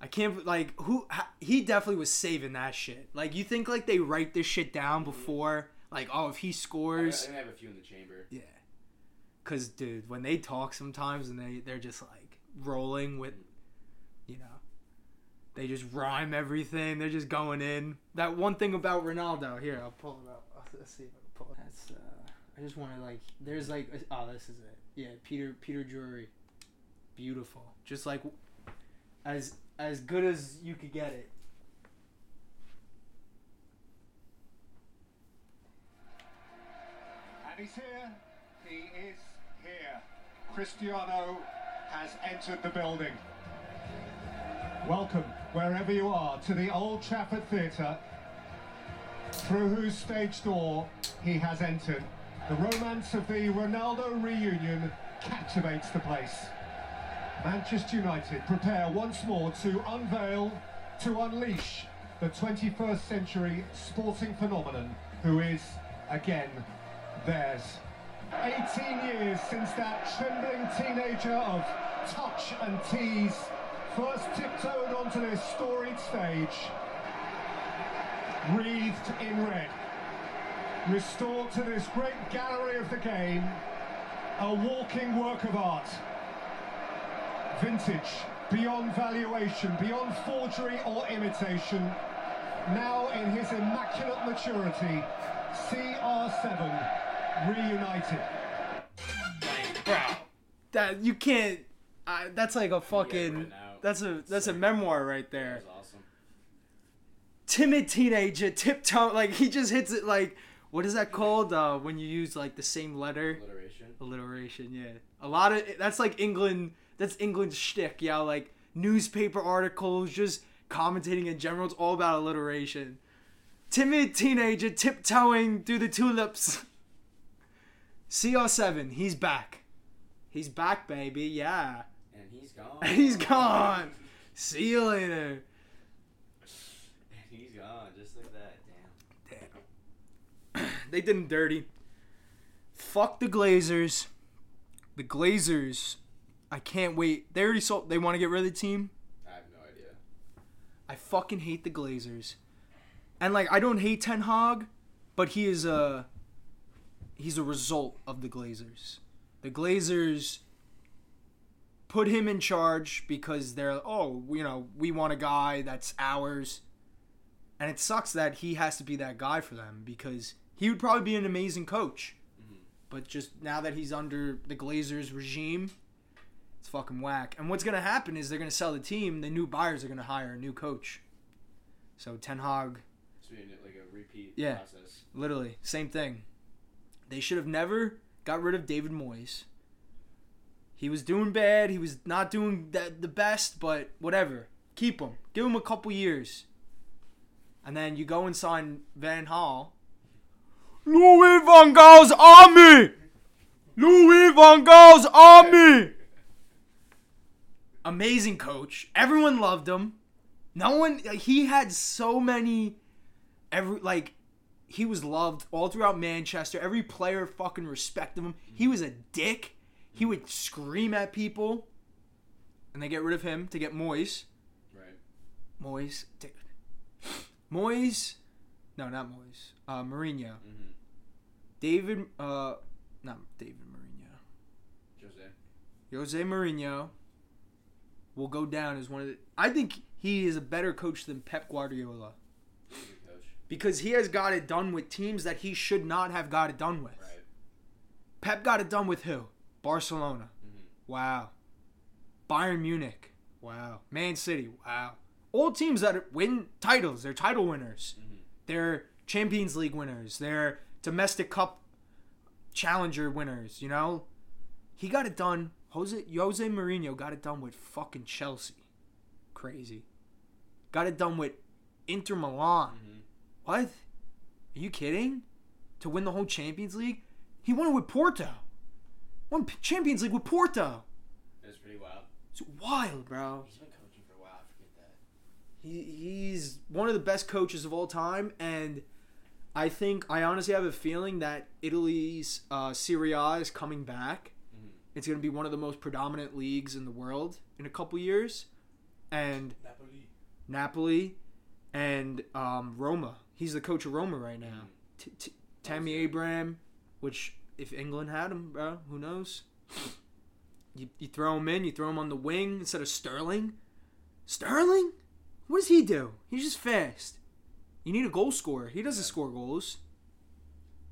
I can't like who ha- he definitely was saving that shit. Like you think like they write this shit down before like oh if he I, I scores think I have a few in the chamber. yeah. Cause dude, when they talk sometimes and they they're just like rolling with, you know, they just rhyme everything. They're just going in. That one thing about Ronaldo. Here, I'll pull it up. Let's see if I can pull it. That's. Uh, I just want to like. There's like. Oh, this is it. Yeah, Peter Peter Drury. Beautiful. Just like, as as good as you could get it. And he's here. He is here. Cristiano has entered the building. Welcome, wherever you are, to the Old Trafford Theatre, through whose stage door he has entered. The romance of the Ronaldo reunion captivates the place. Manchester United prepare once more to unveil, to unleash the 21st century sporting phenomenon who is, again, theirs. 18 years since that trembling teenager of touch and tease first tiptoed onto this storied stage, wreathed in red, restored to this great gallery of the game, a walking work of art. Vintage, beyond valuation, beyond forgery or imitation, now in his immaculate maturity, CR7 reunited. bro. That you can't. Uh, that's like a fucking. That's a that's a memoir right there. Awesome. timid teenager tiptoe like he just hits it like what is that called? Uh, when you use like the same letter. Alliteration. Alliteration, yeah. A lot of that's like England. That's England's shtick, yeah. Like newspaper articles, just commentating in general. It's all about alliteration. Timid teenager tiptoeing through the tulips. CR7, he's back. He's back, baby. Yeah. And he's gone. He's gone. See you later. And he's gone, just like that. Damn. They did him dirty. Fuck the Glazers. The Glazers. I can't wait. They already sold. They want to get rid of the team. I have no idea. I fucking hate the Glazers. And like I don't hate Ten Hag, but he is a he's a result of the Glazers. The Glazers put him in charge because they're oh, you know, we want a guy that's ours. And it sucks that he has to be that guy for them because he would probably be an amazing coach. Mhm. But just now that he's under the Glazers regime, it's fucking whack. And what's gonna happen is they're gonna sell the team. The new buyers are gonna hire a new coach. So Ten Hag, It's been like a repeat Yeah. process. literally same thing. They should have never got rid of David Moyes. He was doing bad. He was not doing the, the best, but whatever. Keep him. Give him a couple years. And then you go and sign Van Hal. Louis Van Gaal's army. Louis Van Gaal's army. Amazing coach. Everyone loved him. No one. He had so many. Every like, he was loved all throughout Manchester. Every player fucking respected him. He was a dick. He would scream at people. And they get rid of him to get Moyes. Right. Moyes. Dude. Moyes. No, not Moyes. Uh, Mourinho. Mm-hmm. David. Uh, not David Mourinho. Jose. Jose Mourinho will go down as one of the. I think he is a better coach than Pep Guardiola He's a good coach. because he has got it done with teams that he should not have got it done with. Right. Pep got it done with who? Barcelona. Mm-hmm. Wow. Bayern Munich. Wow. Man City. Wow. All teams that win titles. They're title winners. Mm-hmm. They're Champions League winners. They're domestic cup challenger winners, you know? He got it done. Jose Jose Mourinho got it done with fucking Chelsea. Crazy. Got it done with Inter Milan. Mm-hmm. What? Are you kidding? To win the whole Champions League? He won it with Porto. Won Champions League with Porto. That's pretty wild. It's wild, bro. He's been coaching for a while. I forget that. He, he's one of the best coaches of all time, and I think I honestly have a feeling that Italy's uh, Serie A is coming back. It's going to be one of the most predominant leagues in the world in a couple years, and Napoli. Napoli and um, Roma. He's the coach of Roma right now. T- t- Tammy Abraham, which if England had him, bro, who knows? You, you throw him in, you throw him on the wing instead of Sterling. Sterling? What does he do? He's just fast. You need a goal scorer. He doesn't score goals.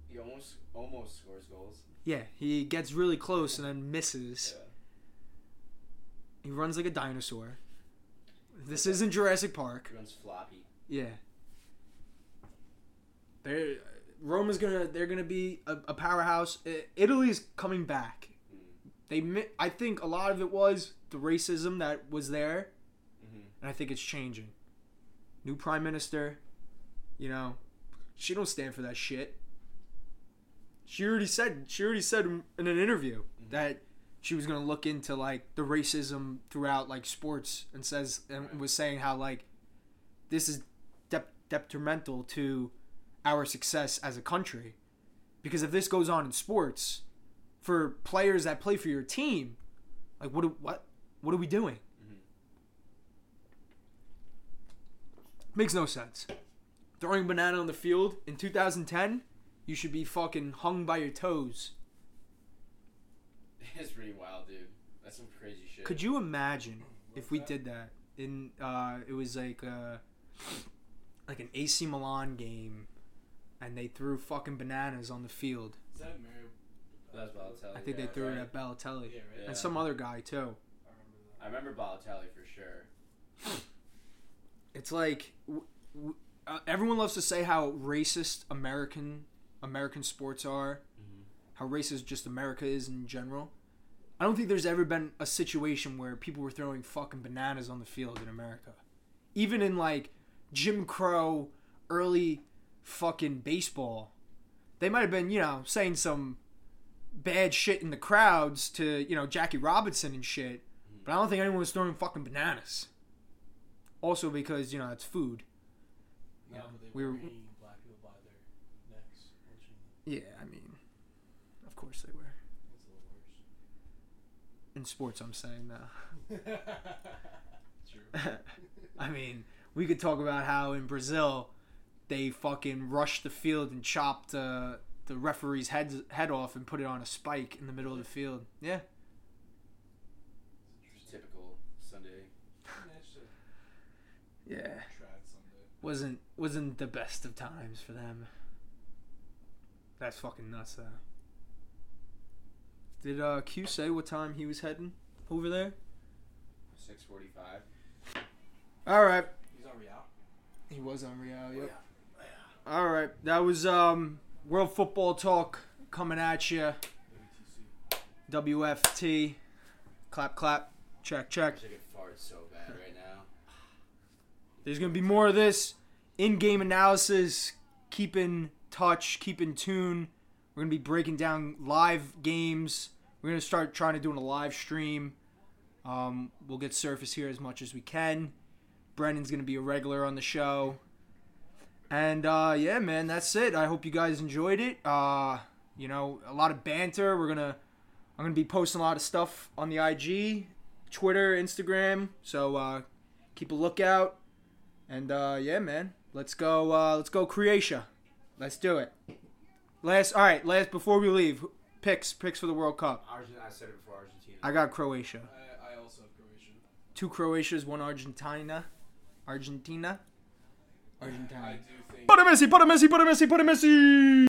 He almost almost scores goals. Yeah, he gets really close and then misses. Yeah. He runs like a dinosaur. This isn't Jurassic Park. He runs floppy. Yeah. They're Roma's gonna they're gonna be a, a powerhouse. Italy's coming back. Mm. They I think a lot of it was the racism that was there, Mm-hmm. and I think it's changing. New prime minister, you know, she don't stand for that shit. She already said she already said in an interview that she was gonna look into like the racism throughout like sports and says and was saying how like this is dep- detrimental to our success as a country. Because if this goes on in sports for players that play for your team like what what what are we doing? Mhm. makes no sense. Throwing a banana on the field in 2010 you should be fucking hung by your toes It's pretty wild, dude. That's some crazy shit. Could you imagine if we that? did that in uh it was like uh like an AC Milan game and they threw fucking bananas on the field. Is that Mario? That was Balotelli. I think they Yeah, threw it at Balotelli Yeah, right. Yeah. and some other guy too. I remember that. I remember Balotelli for sure. It's like w- w- uh, everyone loves to say how racist American American sports are, Mhm. how racist just America is in general. I don't think there's ever been a situation where people were throwing fucking bananas on the field in America. Even in like Jim Crow early fucking baseball, they might have been, you know, saying some bad shit in the crowds to, you know, Jackie Robinson and shit. But I don't think anyone was throwing fucking bananas. Also because, you know, it's food. No, Yeah, we were were- hanging black people by their necks. Unfortunately, Yeah, I mean, of course they were. it's a little worse. In sports, I'm saying now. True. I mean, we could talk about how in Brazil they fucking rushed the field and chopped uh, the referee's head head off and put it on a spike in the middle of the field. Yeah, Typical Sunday. Yeah, it's just a yeah, trad Sunday. wasn't wasn't the best of times for them. That's fucking nuts, though. Did uh, Q say what time he was heading over there? Six forty-five. All right, He's on Real. he was on Real. Yep. All right, that was um World Football Talk coming at you. WFT. Clap, clap. Check, check. I could fart so bad right now. There's going to be more of this in game analysis. Keep in touch, keep in tune. We're to be breaking down live games. We're to start trying to do a live stream. Um, we'll get Surface here as much as we can. Brendan's going to be a regular on the show. And uh, yeah, man, that's it. I hope you guys enjoyed it. Uh, you know, a lot of banter. We're gonna, I'm gonna be posting a lot of stuff on the IG, Twitter, Instagram. So uh, keep a lookout. And uh, yeah, man, let's go. Uh, let's go, Croatia. Let's do it. Last, all right. Last before we leave, picks picks for the World Cup. Argentina. I said it before Argentina. I got Croatia. I, I also have Croatian. Two Croatias, one Argentina. Argentina. Argentina. I do think. Put a Messi, put a Messi, put a Messi, put a Messi.